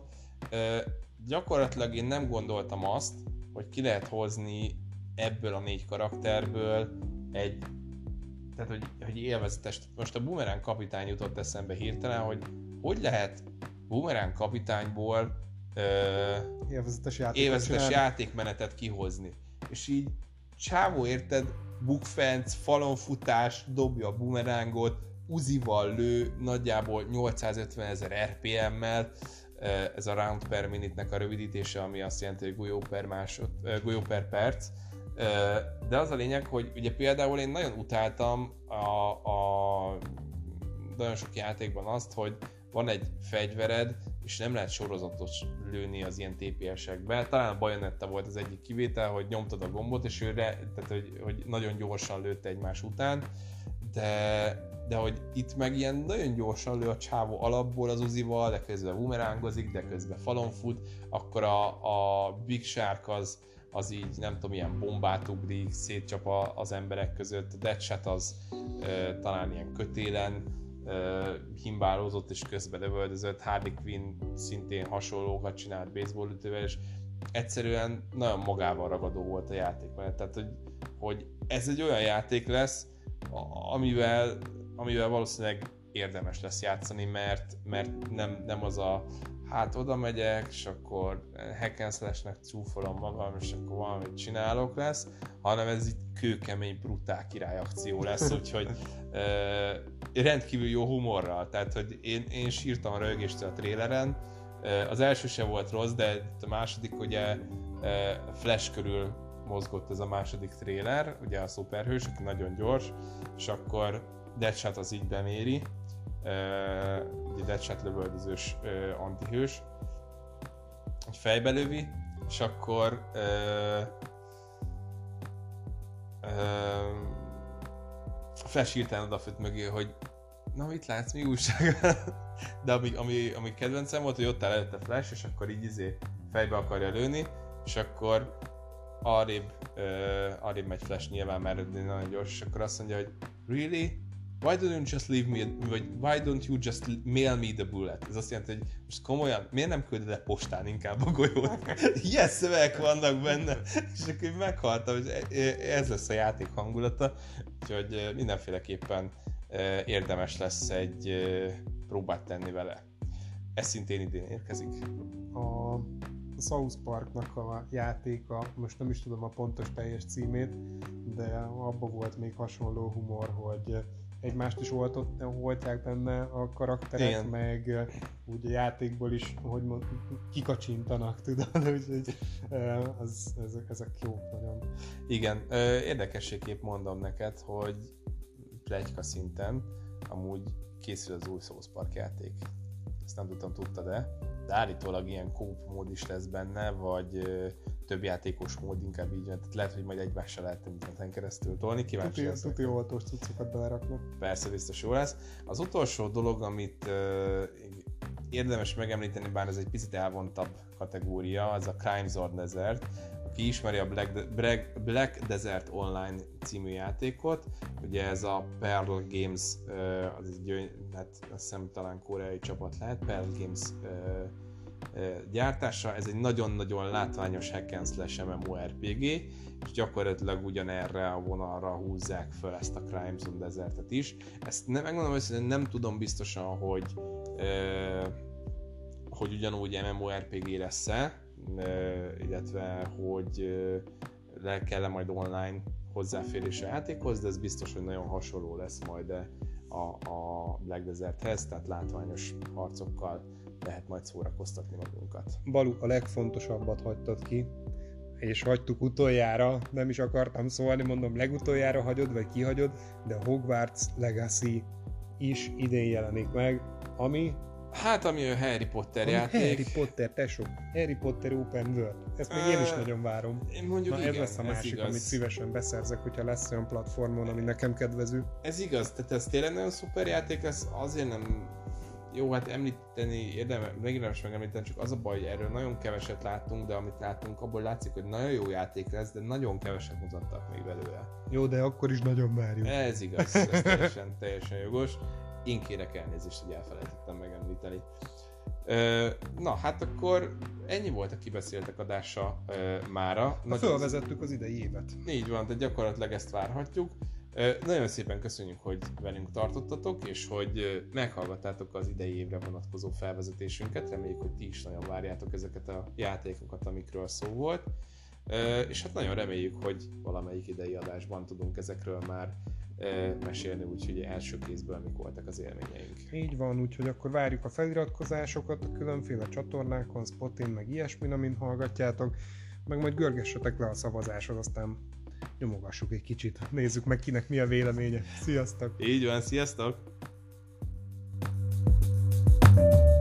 Gyakorlatilag én nem gondoltam azt, hogy ki lehet hozni ebből a négy karakterből egy tehát, hogy, hogy élvezetes. Most a Boomerang kapitány jutott eszembe hirtelen, hogy hogy lehet Boomerang kapitányból ö, Élvezetes játék. élvezetes játékmenetet kihozni. És így csávó érted, bukfenc, falonfutás, dobja a bumerángot, uzival lő, nagyjából 850 ezer RPM-mel, ez a round per minute-nek a rövidítése, ami azt jelenti, hogy golyó per, másod, golyó per perc. De az a lényeg, hogy ugye például én nagyon utáltam a, a nagyon sok játékban azt, hogy van egy fegyvered, és nem lehet sorozatos lőni az ilyen TPS-ekbe. Talán a Bayonetta volt az egyik kivétel, hogy nyomtad a gombot, és ő re, tehát, hogy, hogy nagyon gyorsan lőtte egymás után, de, de hogy itt meg ilyen nagyon gyorsan lő a csávó alapból az uzival, de közben bumerángozik, de közben falon fut, akkor a, a Big Shark az, az így nem tudom, ilyen bombát ugrik, szétcsap az emberek között, a Deadshot az e, talán ilyen kötélen uh, himbálózott és közben lövöldözött, Harley Quinn szintén hasonlókat csinált baseball ütővel, és egyszerűen nagyon magával ragadó volt a játék mert Tehát, hogy, hogy ez egy olyan játék lesz, amivel, amivel valószínűleg érdemes lesz játszani, mert, mert nem, nem az a hát oda megyek, és akkor hack and slash-nek csúfolom magam, és akkor valamit csinálok lesz, hanem ez itt kőkemény, brutál királyakció lesz, úgyhogy uh, rendkívül jó humorral, tehát hogy én, én sírtam a rögéstől a tréleren, az első se volt rossz, de a második ugye Flash körül mozgott ez a második tréler, ugye a szuperhős, aki nagyon gyors, és akkor Deadshot az így beméri, ugye Deadshot lövöldözős antihős, egy fejbe lövi, és akkor Flash hirtelen odafött mögé, hogy na mit látsz, mi újság? De ami, ami, ami kedvencem volt, hogy ott áll előtte Flash, és akkor így izé fejbe akarja lőni, és akkor arrébb, uh, arrébb megy Flash nyilván, mert nagyon gyors, és akkor azt mondja, hogy really? Why don't you just leave me, vagy why don't you just mail me the bullet? Ez azt jelenti, hogy most komolyan, miért nem külded le postán inkább a golyót? Ilyen szövegek vannak benne, és akkor meghaltam, hogy e- e- ez lesz a játék hangulata, úgyhogy mindenféleképpen érdemes lesz egy próbát tenni vele. Ez szintén idén érkezik. A South Parknak a játéka, most nem is tudom a pontos teljes címét, de abban volt még hasonló humor, hogy egymást is oltott, volták benne a karakterek, Igen. meg úgy a játékból is, hogy mond, kikacsintanak, tudod, úgyhogy az, ezek, ezek jók nagyon. Igen, érdekességképp mondom neked, hogy plegyka szinten amúgy készül az új South Park játék. Ezt nem tudtam, tudta de de állítólag ilyen kóp mód is lesz benne, vagy több játékos mód, inkább így, tehát lehet, hogy majd egymással lehet interneten keresztül tolni, kíváncsi tuti, leszek. Tuti oltós cuccokat beleraknak. Persze, biztos jó lesz. Az utolsó dolog, amit ö, érdemes megemlíteni, bár ez egy picit elvontabb kategória, az a Crime Zone Desert, aki ismeri a Black, De- Black, Black Desert Online című játékot, ugye ez a Pearl Games, az egy, hát azt hiszem talán koreai csapat lehet, Pearl Games gyártása, ez egy nagyon-nagyon látványos hack and slash MMORPG, és gyakorlatilag ugyanerre a vonalra húzzák föl ezt a Crime Zone Desertet is. Ezt nem, megmondom hogy nem tudom biztosan, hogy hogy ugyanúgy MMORPG lesz-e, illetve hogy le kell -e majd online hozzáférés a játékhoz, de ez biztos, hogy nagyon hasonló lesz majd a, a Black Deserthez, tehát látványos harcokkal lehet majd szórakoztatni magunkat. Balú, a legfontosabbat hagytad ki, és hagytuk utoljára, nem is akartam szólni, mondom legutoljára hagyod, vagy kihagyod, de Hogwarts Legacy is idén jelenik meg, ami Hát, ami a Harry Potter ami játék. Harry Potter, tesó. Harry Potter Open World. Ezt még én is nagyon várom. Én mondjuk Na, igen, ez lesz a másik, amit szívesen beszerzek, hogyha lesz olyan platformon, ami nekem kedvező. Ez igaz, tehát ez tényleg nagyon szuper játék lesz, azért nem jó, hát említeni, érdemes, megérdemes megemlíteni, csak az a baj, hogy erről nagyon keveset láttunk, de amit látunk, abból látszik, hogy nagyon jó játék lesz, de nagyon keveset mutattak még belőle. Jó, de akkor is nagyon várjuk. Ez igaz, ez teljesen, teljesen jogos. Én kérek elnézést, hogy elfelejtettem megemlíteni. Na, hát akkor ennyi volt a kibeszéltek adása mára. Na, fölvezettük az idei évet. Így van, de gyakorlatilag ezt várhatjuk. Nagyon szépen köszönjük, hogy velünk tartottatok, és hogy meghallgattátok az idei évre vonatkozó felvezetésünket. Reméljük, hogy ti is nagyon várjátok ezeket a játékokat, amikről szó volt. És hát nagyon reméljük, hogy valamelyik idei adásban tudunk ezekről már mesélni, úgyhogy első kézből mik voltak az élményeink. Így van, úgyhogy akkor várjuk a feliratkozásokat a különféle csatornákon, Spotin, meg ilyesmin, amin hallgatjátok, meg majd görgessetek le a szavazáshoz, aztán nyomogassuk egy kicsit, nézzük meg kinek mi a véleménye. Sziasztok! Így van, sziasztok! thank you